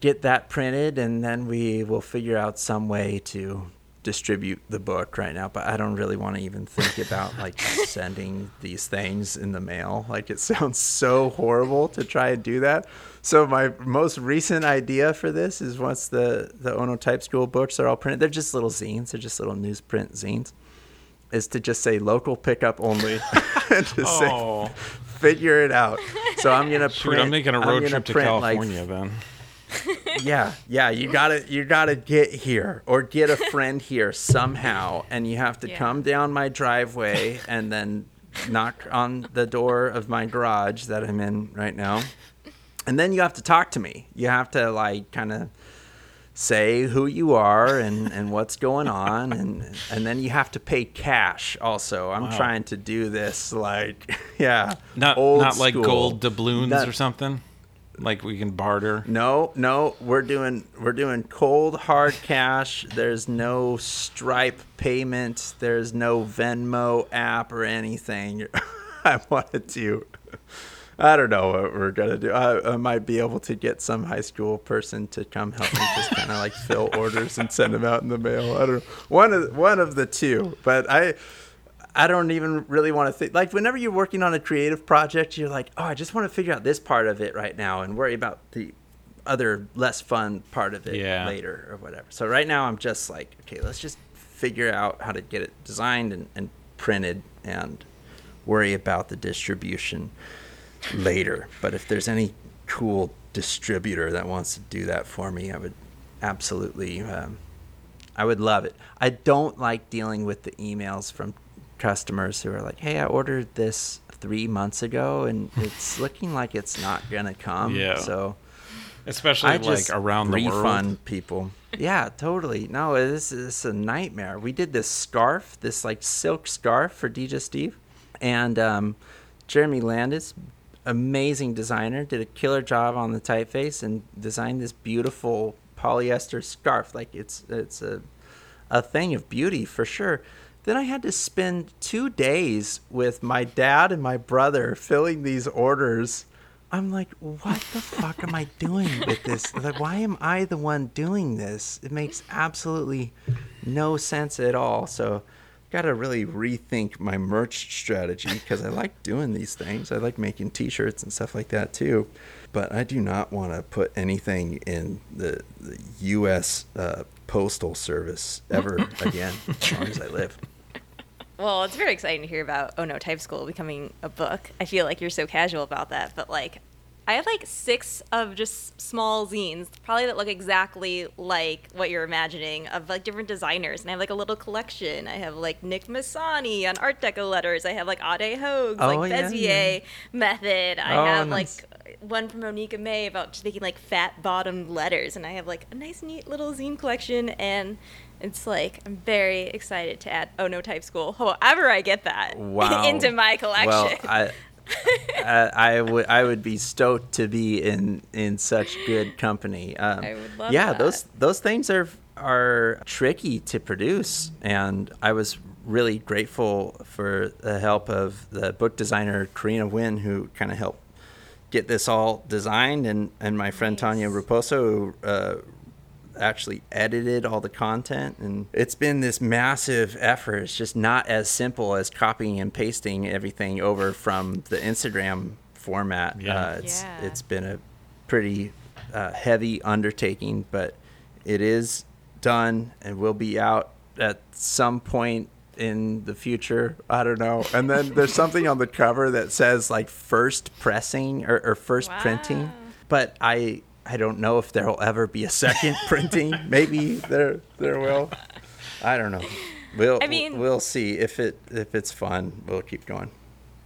get that printed and then we will figure out some way to distribute the book right now. But i don't really want to even think about like (laughs) sending these things in the mail. Like it sounds so horrible to try and do that. So my most recent idea for this is once the the ono type school books are all printed they're just little zines. They're just little newsprint zines is to just say local pickup only (laughs) and to oh. say figure it out. So I'm gonna Shoot, print. I'm making a road trip to California like, then. (laughs) yeah, yeah, you gotta you gotta get here or get a friend here somehow, and you have to yeah. come down my driveway and then knock on the door of my garage that I'm in right now, and then you have to talk to me. You have to like kind of say who you are and, and what's going on and and then you have to pay cash also i'm wow. trying to do this like (laughs) yeah not not like gold doubloons or something Like we can barter. No, no, we're doing we're doing cold hard cash. There's no Stripe payment. There's no Venmo app or anything. (laughs) I wanted to. I don't know what we're gonna do. I, I might be able to get some high school person to come help me just kind of like fill (laughs) orders and send them out in the mail. I don't know. One of one of the two, but I. I don't even really want to think. Like, whenever you're working on a creative project, you're like, oh, I just want to figure out this part of it right now and worry about the other less fun part of it Yeah. later or whatever. So, right now, I'm just like, okay, let's just figure out how to get it designed and, and printed and worry about the distribution later. But if there's any cool distributor that wants to do that for me, I would absolutely, um, I would love it. I don't like dealing with the emails from customers who are like, "Hey, I ordered this three months ago, and it's looking like it's not gonna come." Yeah. So Especially I like around the refund world. people. Yeah, totally. No, this is a nightmare. We did this scarf, this like silk scarf for DJ Steve, and um, Jeremy Landis, amazing designer, did a killer job on the typeface and designed this beautiful polyester scarf. Like it's it's a a thing of beauty for sure. Then I had to spend two days with my dad and my brother filling these orders. I'm like, what the (laughs) fuck am I doing with this? Like, why am I the one doing this? It makes absolutely no sense at all. So, got to really rethink my merch strategy because I like doing these things. I like making T-shirts and stuff like that too. But I do not want to put anything in the, the U.S. Uh, Postal Service ever (laughs) again, as long as I live. Well, it's very exciting to hear about Oh No Type School becoming a book. I feel like you're so casual about that, but like, I have like six of just small zines, probably that look exactly like what you're imagining of like different designers. And I have like a little collection. I have like Nick Misani on Art Deco letters. I have like Ade Hogue's, Oh, like yeah, Bezier method. I Oh, have nice. like one from Monica May about just making like fat bottomed letters, and I have like a nice, neat little zine collection, and it's like I'm very excited to add Oh No Type School, however I get that Wow. (laughs) into my collection. Well, I, (laughs) I, I would I would be stoked to be in in such good company. Um, I would love yeah, that. those those things are are tricky to produce, and I was really grateful for the help of the book designer Karina Wynn, who kind of helped get this all designed, and and my friend Tanya Nice. Raposo, who uh, actually edited all the content and it's been this massive effort. It's just not as simple as copying and pasting everything over from the instagram format. Yeah. uh, it's Yeah. it's been a pretty uh, heavy undertaking but it is done and will be out at some point in the future. I don't know. And then there's (laughs) something on the cover that says like first pressing or, or first printing. But I I don't know if there will ever be a second (laughs) printing. Maybe there there will. I don't know. We'll I mean- we'll see if it if it's fun. We'll keep going.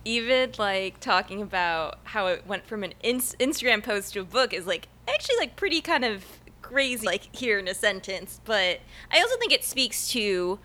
Even like talking about how it went from an ins- Instagram post to a book is like actually like pretty kind of crazy, like here in a sentence. But I also think it speaks to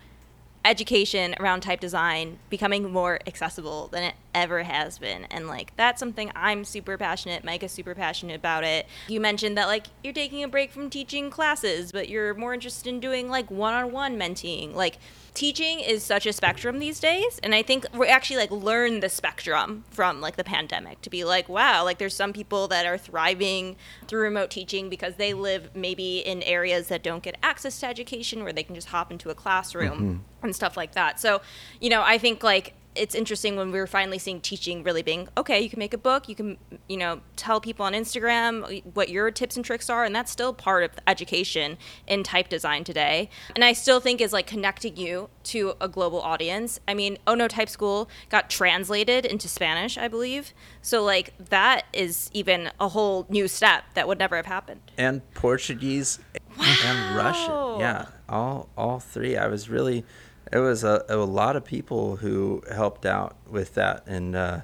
education around type design becoming more accessible than it ever has been. And like that's something i'm super passionate mike is super passionate about it. You mentioned that like you're taking a break from teaching classes but you're more interested in doing like one-on-one menteeing. Like teaching is such a spectrum these days and i think we actually like learn the spectrum from like the pandemic to be like wow like there's some people that are thriving through remote teaching because they live maybe in areas that don't get access to education where they can just hop into a classroom mm-hmm. and stuff like that. So you know i think like it's interesting when we were finally seeing teaching really being okay you can make a book you can you know tell people on instagram what your tips and tricks are and that's still part of education in type design today. And i still think is like connecting you to a global audience. I mean oh no type school got translated into spanish i believe. So like that is even a whole new step that would never have happened. And Portuguese and Russian. Yeah, all all three. I was really it was a, a lot of people who helped out with that. And uh,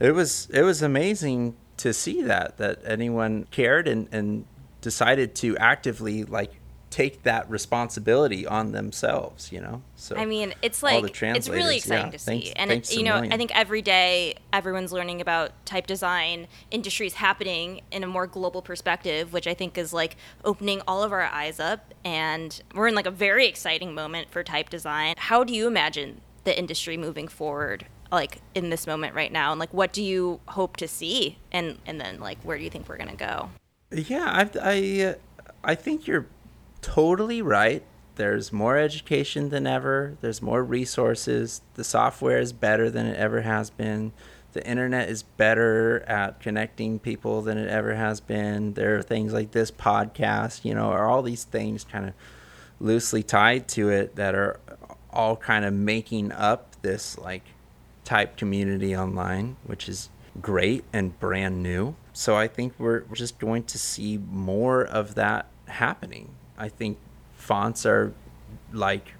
it was it was amazing to see that that anyone cared and, and decided to actively like take that responsibility on themselves, you know. So I mean, it's like it's really exciting yeah. to see, Thanks- and thanks it, you know, million. I think every day everyone's learning about type design. Industry is happening in a more global perspective, which I think is like opening all of our eyes up, and we're in like a very exciting moment for type design. How do you imagine the industry moving forward? like in this moment right now and like what do you hope to see and and then like where do you think we're going to go Yeah, I I, uh, I think you're totally right. There's more education than ever. There's more resources. The software is better than it ever has been. The internet is better at connecting people than it ever has been. There are things like this podcast, you know, are all these things kind of loosely tied to it that are all kind of making up this like type community online, which is great and brand new. So I think we're just going to see more of that happening. I think fonts are like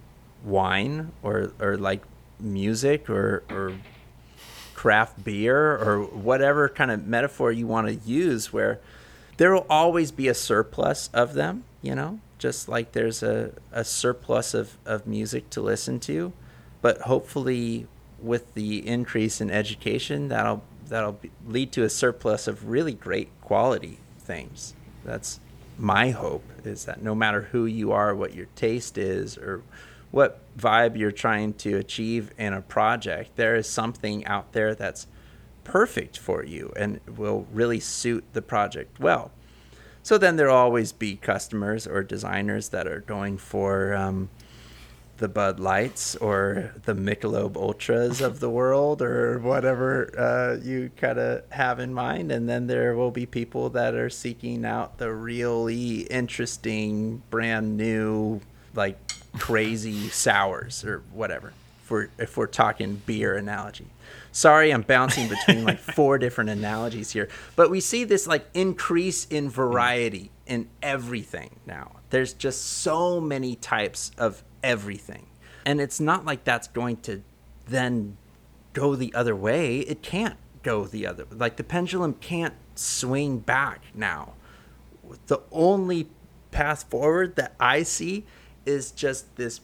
wine or, or like music or, or craft beer or whatever kind of metaphor you want to use where there will always be a surplus of them, you know, just like there's a, a surplus of, of music to listen to. But hopefully, with the increase in education, that'll that'll be, lead to a surplus of really great quality things. That's my hope is that no matter who you are, what your taste is, or what vibe you're trying to achieve in a project, there is something out there that's perfect for you and will really suit the project well. So then there'll always be customers or designers that are going for um, the Bud Lights or the Michelob Ultras of the world or whatever uh, you kind of have in mind. And then there will be people that are seeking out the really interesting, brand new, like crazy sours or whatever. If we're, if we're talking beer analogy. Sorry, I'm bouncing between like (laughs) four different analogies here, but we see this like increase in variety in everything now. There's just so many types of everything. And it's not like that's going to then go the other way. It can't go the other. Like the pendulum can't swing back now. The only path forward that I see is just this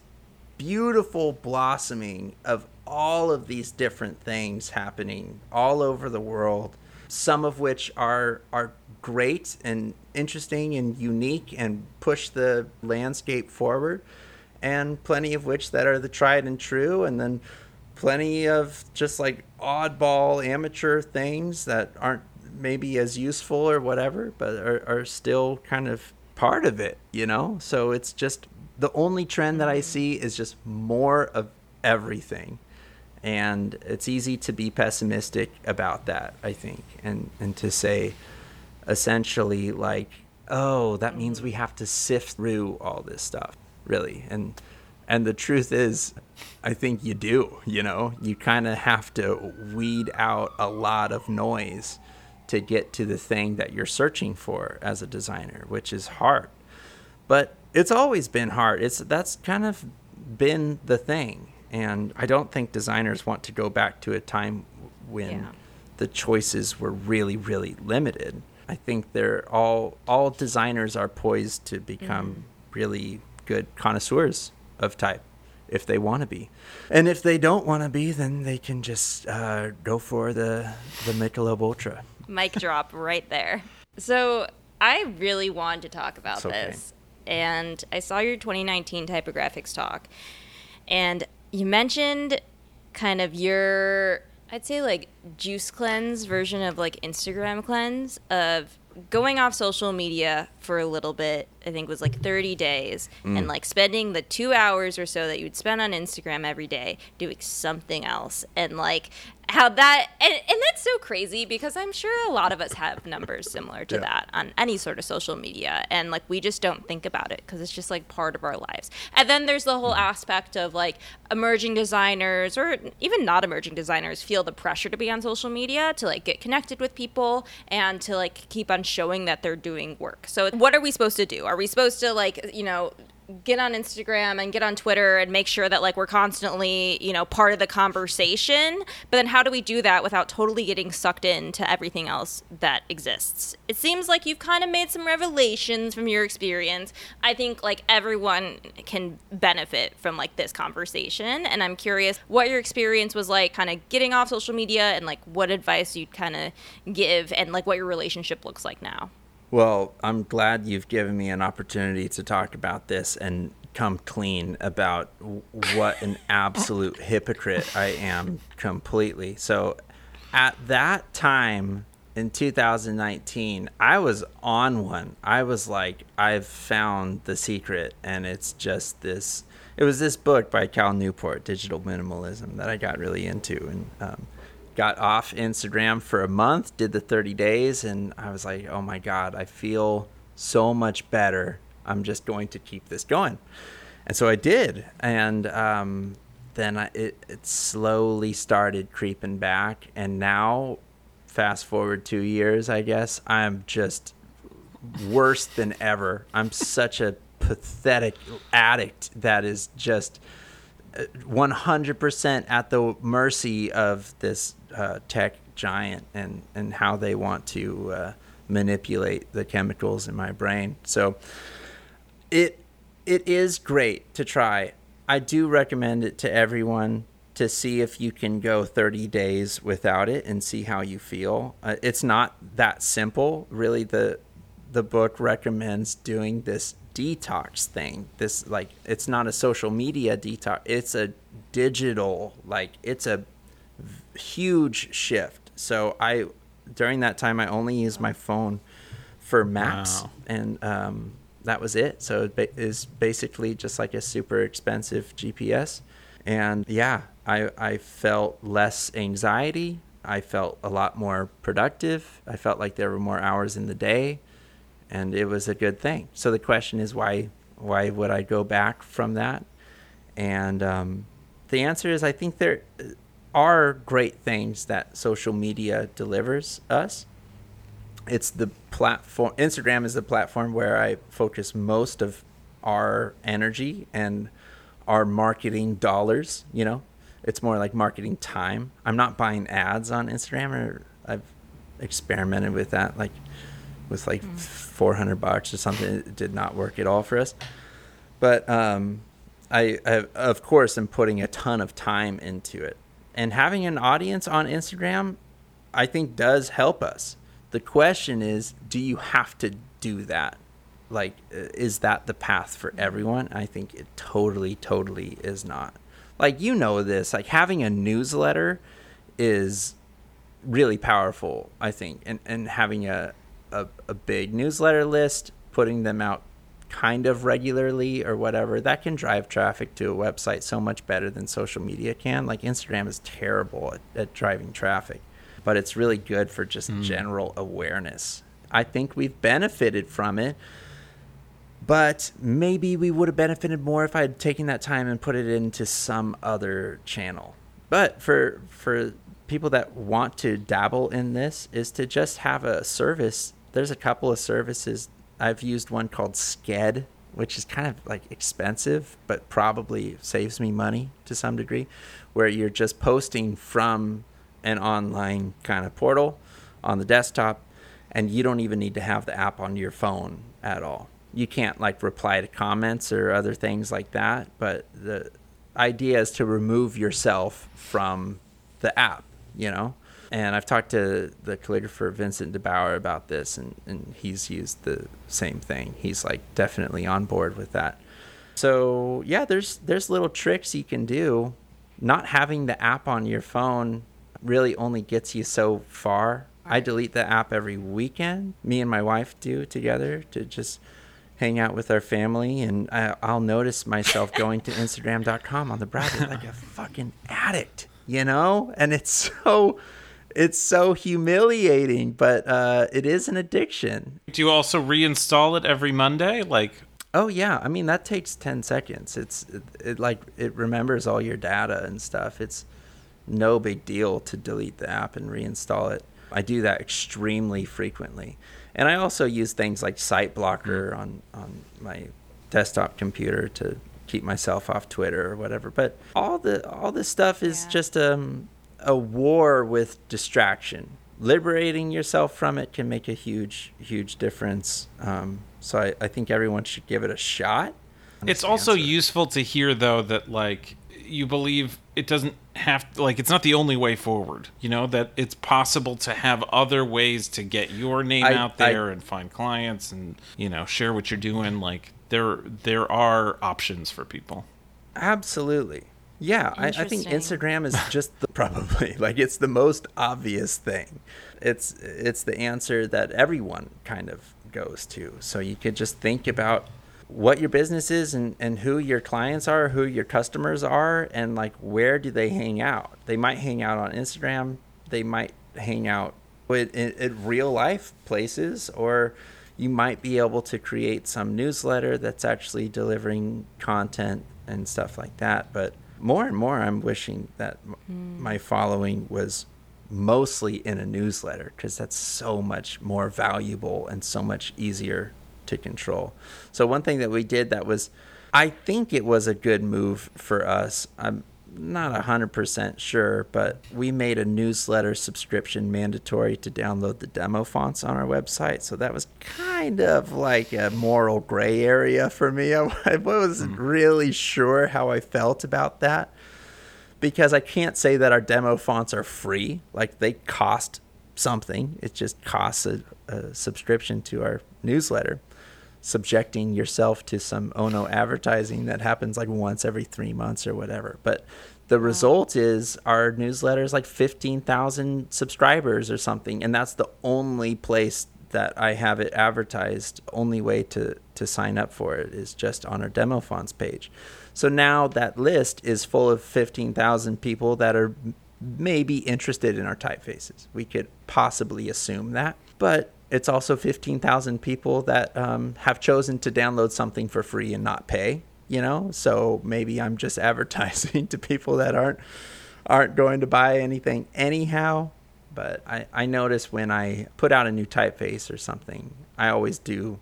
beautiful blossoming of all of these different things happening all over the world some of which are are great and interesting and unique and push the landscape forward and plenty of which that are the tried and true and then plenty of just like oddball amateur things that aren't maybe as useful or whatever but are, are still kind of part of it you know? So it's just the only trend that i mm-hmm. see is just more of everything. And it's easy to be pessimistic about that i think and and to say essentially like oh that means we mm-hmm. have to sift through all this stuff really. And and the truth is i think you do you know? You kind of have to weed out a lot of noise to get to the thing that you're searching for as a designer which is hard. But it's always been hard. It's that's kind of been the thing. And i don't think designers want to go back to a time when Yeah. the choices were really really limited. I think they're all all designers are poised to become mm-hmm. really good connoisseurs of type if they want to be and if they don't want to be then they can just uh, go for the the michelob ultra mic (laughs) drop right there. So I really wanted to talk about It's okay. this, and I saw your 2019 typographics talk, and you mentioned kind of your, I'd say like juice cleanse version of like Instagram cleanse of going off social media for a little bit. I think was like 30 days, and mm. like spending the two hours or so that you'd spend on Instagram every day doing something else, and like how that and, and that's so crazy because i'm sure a lot of us have numbers similar to Yeah. that on any sort of social media. And like we just don't think about it because it's just like part of our lives. And then there's the whole mm-hmm. aspect of like emerging designers or even not emerging designers feel the pressure to be on social media to like get connected with people and to like keep on showing that they're doing work. So what are we supposed to do? Are we supposed to like you know get on Instagram and get on Twitter and make sure that like we're constantly, you know, part of the conversation. But then how do we do that without totally getting sucked into everything else that exists? It seems like you've kind of made some revelations from your experience. I think like everyone can benefit from like this conversation and I'm curious what your experience was like kind of getting off social media and like what advice you'd kind of give and like what your relationship looks like now. Well, I'm glad you've given me an opportunity to talk about this and come clean about what an absolute hypocrite I am completely. So, at that time in 2019, I was on one. I was like, I've found the secret, and it's just this. It was this book by Cal Newport, Digital Minimalism, that I got really into, and um, got off Instagram for a month, did the 30 days, and I was like, oh my God, I feel so much better. I'm just going to keep this going. And so I did. And um, then I, it, it slowly started creeping back. And now, fast forward two years, I guess, I'm just worse than ever. I'm such a pathetic addict that is just 100% at the mercy of this uh, tech giant and, and how they want to uh, manipulate the chemicals in my brain. So it it is great to try. I do recommend it to everyone to see if you can go 30 days without it and see how you feel. Uh, it's not that simple. Really the the book recommends doing this detox thing. This like it's not a social media detox. It's a digital like it's a huge shift. So I during that time I only used my phone for maps wow. and um, that was it. So it is basically just like a super expensive GPS. And yeah, I I felt less anxiety. I felt a lot more productive. I felt like there were more hours in the day and it was a good thing. So the question is why why would I go back from that? And um, the answer is I think there are great things that social media delivers us. It's the platform. Instagram is the platform where I focus most of our energy and our marketing dollars. You know, it's more like marketing time. I'm not buying ads on Instagram, or I've experimented with that. Like with like mm. 400 bucks or something. It did not work at all for us. But um, I, I, of course, am putting a ton of time into it. And having an audience on Instagram, I think, does help us. The question is do you have to do that? Like, uh, is that the path for mm-hmm. everyone? I think it totally, totally is not. Like, you know this, like, having a newsletter is really powerful, I think, and, and having a, a, a big newsletter list, putting them out kind of regularly or whatever, that can drive traffic to a website so much better than social media can. Like Instagram is terrible at, at driving traffic, but it's really good for just mm. general awareness. I think we've benefited from it, but maybe we would have benefited more if I had taken that time and put it into some other channel. But for for people that want to dabble in this is to just have a service there's a couple of services. I've used one called Sked, which is kind of like expensive, but probably saves me money to some degree, where you're just posting from an online kind of portal on the desktop, and you don't even need to have the app on your phone at all. You can't like reply to comments or other things like that, but the idea is to remove yourself from the app, you know? And I've talked to the calligrapher Vincent DeBauer about this, and, and he's used the same thing. He's like definitely on board with that. So yeah, there's there's little tricks you can do. Not having the app on your phone really only gets you so far. I delete the app every weekend. Me and my wife do together to just hang out with our family, and I, will notice myself going to Instagram.com on the browser like a (laughs) fucking addict, you know. And it's so it's so humiliating, but uh, it is an addiction. Do you also reinstall it every Monday? Like, oh yeah, I mean that takes ten seconds. It's it, it like it remembers all your data and stuff. It's no big deal to delete the app and reinstall it. I do that extremely frequently, and I also use things like Site Blocker on on my desktop computer to keep myself off Twitter or whatever. But all the all this stuff is Yeah. just um, a war with distraction. Liberating yourself from it can make a huge, huge difference. Um, so I, I think everyone should give it a shot. It's also answer. useful to hear though that like you believe it doesn't have like it's not the only way forward. You know that it's possible to have other ways to get your name I- out I- there and find clients and you know share what you're doing. Like there there are options for people. Absolutely. Yeah, I, I think Instagram is (laughs) just the, probably like it's the most obvious thing. It's it's the answer that everyone kind of goes to. So you could just think about what your business is and, and who your clients are, who your customers are, and like where do they hang out? They might hang out on Instagram. They might hang out with in, in real life places, or you might be able to create some newsletter that's actually delivering content and stuff like that. But more and more, I'm wishing that m- hmm. my following was mostly in a newsletter because that's so much more valuable and so much easier to control. So one thing that we did that was, I think it was a good move for us. I'm not hundred percent sure, but we made a newsletter subscription mandatory to download the demo fonts on our website. So that was kind of like a moral gray area for me. I, (laughs) I wasn't hmm. really sure how I felt about that because I can't say that our demo fonts are free. Like they cost something. It just costs a, a subscription to our newsletter, subjecting yourself to some Ono advertising that happens like once every three months or whatever. But the result is our newsletter is like 15,000 subscribers or something. And that's the only place that I have it advertised. Only way to, to sign up for it is just on our demo fonts page. So now that list is full of 15,000 people that are maybe interested in our typefaces. We could possibly assume that. But it's also 15,000 people that um, have chosen to download something for free and not pay, you know? So maybe I'm just (laughs) advertising to people that aren't aren't going to buy anything anyhow. But I, I notice when I put out a new typeface or something, I always do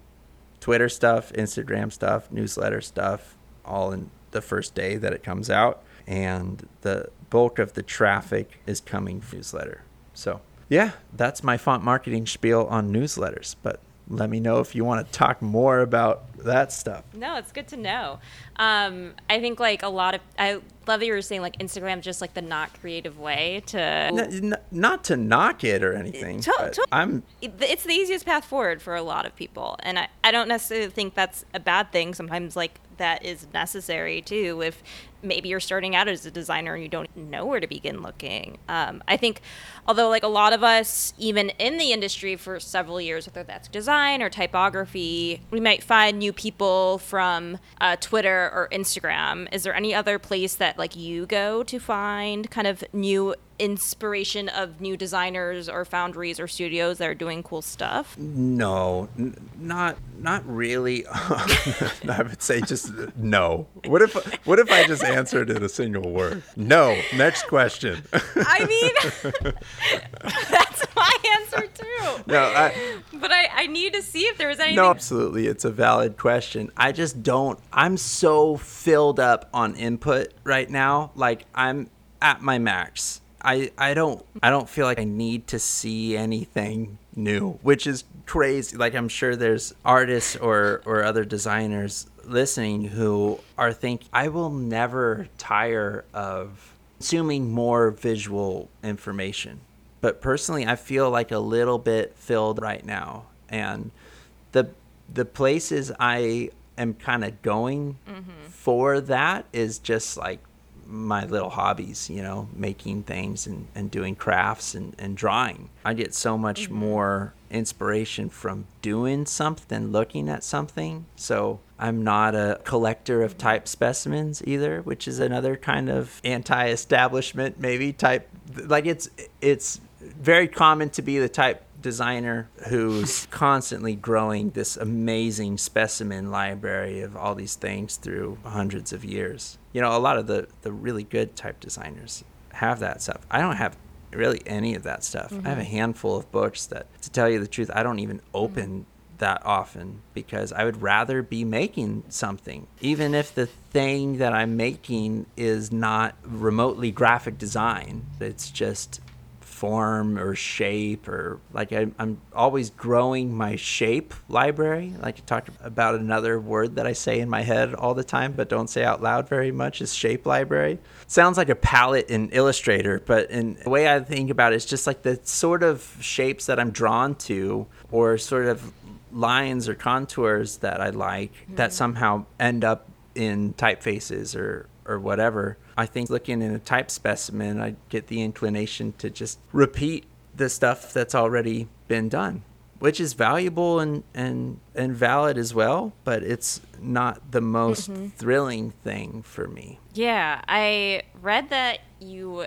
Twitter stuff, Instagram stuff, newsletter stuff, all in the first day that it comes out. And the bulk of the traffic is coming from newsletter. So, yeah, that's my font marketing spiel on newsletters. But let me know if you want to talk more about that stuff. No, it's good to know. Um, I think like a lot of I love that you were saying like Instagram just like the not creative way to. N- n- not to knock it or anything. To- to- I'm It's the easiest path forward for a lot of people, and I, I don't necessarily think that's a bad thing. Sometimes like that is necessary too. If maybe you're starting out as a designer and you don't know where to begin looking. Um, I think, although like a lot of us, even in the industry for several years, whether that's design or typography, we might find new people from uh, Twitter or Instagram. Is there any other place that like you go to find kind of new inspiration of new designers or foundries or studios that are doing cool stuff? No, n- not not really. (laughs) I would say just no. What if what if I just answered in a single word? No. Next question. I mean, (laughs) that's my answer too. no, I, But I, I need to see if there was anything. no, absolutely, it's a valid question. I just don't. I'm so filled up on input right now. Like I'm at my max. I I don't I don't feel like I need to see anything new, which is crazy. Like I'm sure there's artists or or other designers listening who are thinking I will never tire of consuming more visual information. But personally, I feel like a little bit filled right now, and the the places I am kind of going mm-hmm. for that is just like my little hobbies, you know, making things and, and doing crafts and, and drawing. I get so much mm-hmm. more inspiration from doing something than looking at something. So I'm not a collector of type specimens either, which is another kind of anti-establishment maybe type like it's it's very common to be the type designer who's (laughs) constantly growing this amazing specimen library of all these things through hundreds of years. You know, a lot of the, the really good type designers have that stuff. I don't have really any of that stuff. I have a mm-hmm. handful of books that, to tell you the truth, I don't even open that often because I would rather be making something, even if the thing that I'm making is not remotely graphic design. It's just form or shape or like I, I'm always growing my shape library. Like I talked about another word that I say in my head all the time, but don't say out loud very much is shape library. Sounds like a palette in Illustrator, but in the way I think about it, it's just like the sort of shapes that I'm drawn to or sort of lines or contours that I like mm-hmm. that somehow end up in typefaces or or whatever. I think looking in a type specimen, I get the inclination to just repeat the stuff that's already been done, which is valuable and, and, and valid as well, but it's not the most mm-hmm. thrilling thing for me. Yeah, I read that you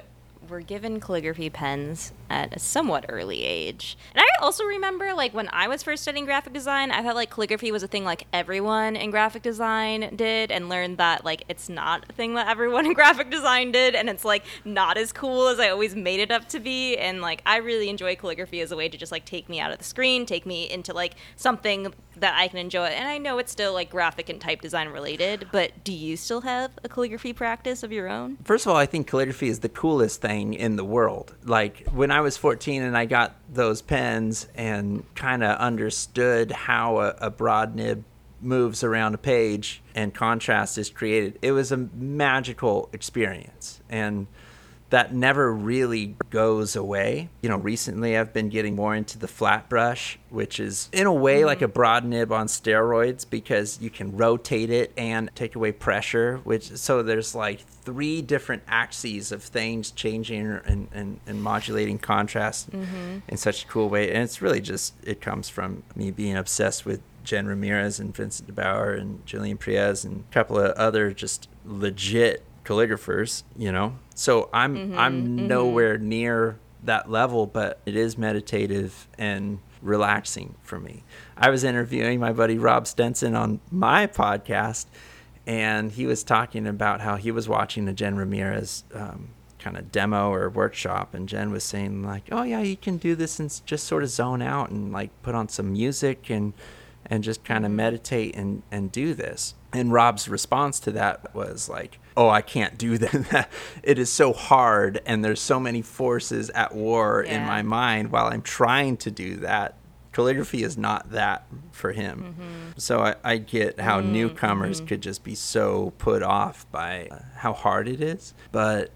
were given calligraphy pens at a somewhat early age. And I also remember, like, when I was first studying graphic design, I thought, like, calligraphy was a thing, like, everyone in graphic design did, and learned that, like, it's not a thing that everyone (laughs) in graphic design did, and it's, like, not as cool as I always made it up to be. And, like, I really enjoy calligraphy as a way to just, like, take me out of the screen, take me into, like, something that I can enjoy. And I know it's still, like, graphic and type design related, but do you still have a calligraphy practice of your own? First of all, I think calligraphy is the coolest thing in the world. Like, when I was 14 and I got those pens and kind of understood how a, a broad nib moves around a page and contrast is created, it was a magical experience. And that never really goes away. You know, recently I've been getting more into the flat brush, which is in a way mm-hmm. like a broad nib on steroids because you can rotate it and take away pressure, which so there's like three different axes of things changing and, and, and modulating contrast mm-hmm. in such a cool way. And it's really just, it comes from me being obsessed with Jen Ramirez and Vincent DeBauer and Julian Priez and a couple of other just legit calligraphers, you know. So I'm mm-hmm, I'm mm-hmm. nowhere near that level, but it is meditative and relaxing for me. I was interviewing my buddy Rob Stenson on my podcast, and he was talking about how he was watching a Jen Ramirez um, kind of demo or workshop, and Jen was saying like, "Oh yeah, you can do this and just sort of zone out and like put on some music and and just kind of mm-hmm. meditate and and do this." And Rob's response to that was like, "Oh, I can't do (laughs) that. it is so hard, and there's so many forces at war yeah. in my mind while I'm trying to do that." Calligraphy is not that for him. Mm-hmm. So I, I, get how mm-hmm. newcomers mm-hmm. could just be so put off by uh, how hard it is. But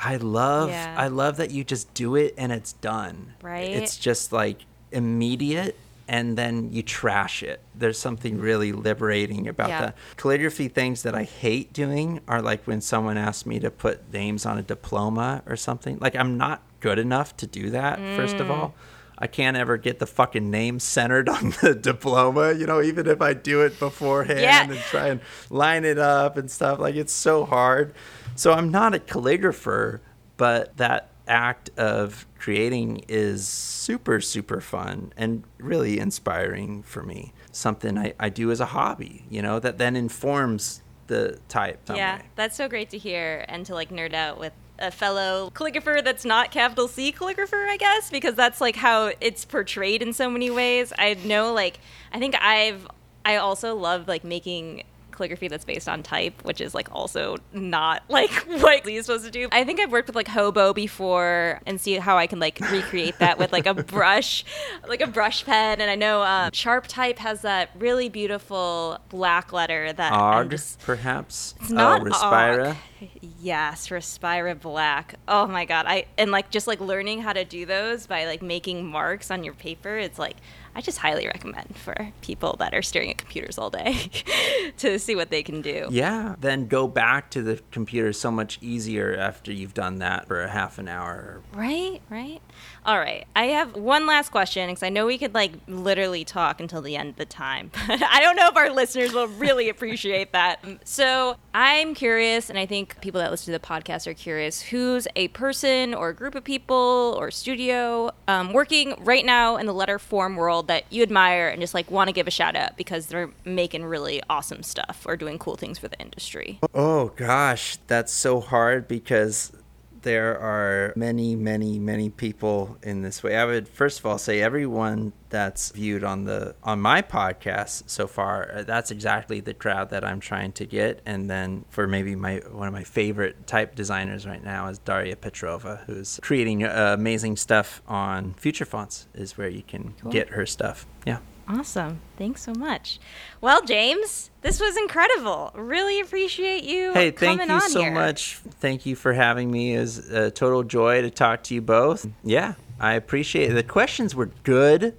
I love yeah. I love that you just do it and it's done. Right. It's just like immediate and then you trash it. There's something really liberating about yeah. that. Calligraphy things that I hate doing are like when someone asks me to put names on a diploma or something. Like I'm not good enough to do that, mm. first of mm. all. I can't ever get the fucking name centered on (laughs) the diploma, you know, even if I do it beforehand yeah. and try and line it up and stuff. Like it's so hard. So I'm not a calligrapher, but that act of creating is super, super fun and really inspiring for me. Something I, I do as a hobby, you know, that then informs the type. Yeah, way. that's so great to hear and to like nerd out with a fellow calligrapher that's not capital C calligrapher, I guess, because that's like how it's portrayed in so many ways. I know, like, I think I've, I also love like making calligraphy that's based on type, which is like also not (laughs) like what you're supposed to do. I think I've worked with like Hobeaux before and see how I can like recreate that with like a (laughs) brush, like a brush pen. And I know um, Sharp Type has that really beautiful black letter that Ogg, just, perhaps. It's not oh, Respira. Ogg. Yes, Respira Black. Oh my god! I and like just like learning how to do those by like making marks on your paper. It's like I just highly recommend for people that are staring at computers all day (laughs) to see what they can do. Yeah, then go back to the computer so much easier after you've done that for a half an hour. Right, right. All right. I have one last question because I know we could like literally talk until the end of the time, (laughs) but I don't know if our listeners will really appreciate that. (laughs) So I'm curious, and I think people that listen to the podcast are curious who's a person or a group of people or studio um, working right now in the letter form world that you admire and just like want to give a shout out because they're making really awesome stuff or doing cool things for the industry. Oh gosh, that's so hard because there are many, many, many people in this way. I would first of all say everyone that's viewed on the on my podcast so far, uh, that's exactly the crowd that I'm trying to get. And then for maybe my one of my favorite type designers right now is Daria Petrova, who's creating uh, amazing stuff on Future Fonts. Is where you can Cool. get her stuff. Yeah. Awesome. Thanks so much. Well, James, this was incredible. Really appreciate you Hey, thank you so here. much. Thank you for having me. It was a total joy to talk to you both. Yeah, I appreciate it. The questions were good.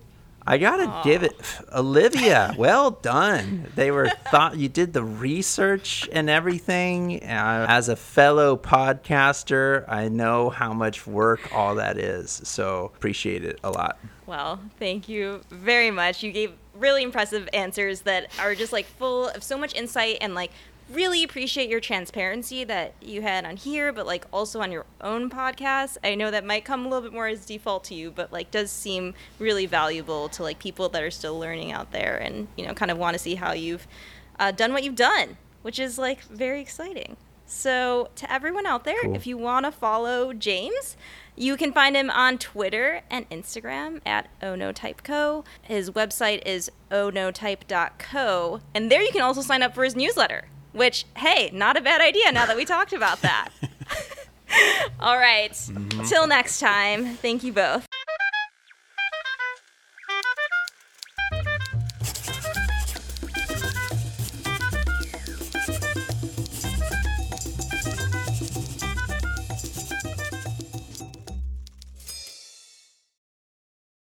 I gotta give it, Olivia. Well done. They were thought you did the research and everything. Uh, as a fellow podcaster, I know how much work all that is. So appreciate it a lot. Well, thank you very much. You gave really impressive answers that are just like full of so much insight and like really appreciate your transparency that you had on here, but like also on your own podcast. I know that might come a little bit more as default to you, but like does seem really valuable to like people that are still learning out there and, you know, kind of want to see how you've uh, done what you've done, which is like very exciting. So, to everyone out there, Cool. if you want to follow James, you can find him on Twitter and Instagram at ohnotypeco. His website is ohnotype.co. And there you can also sign up for his newsletter, which, hey, not a bad idea now that we talked about that. (laughs) (laughs) All right. Mm-hmm. Till next time, thank you both.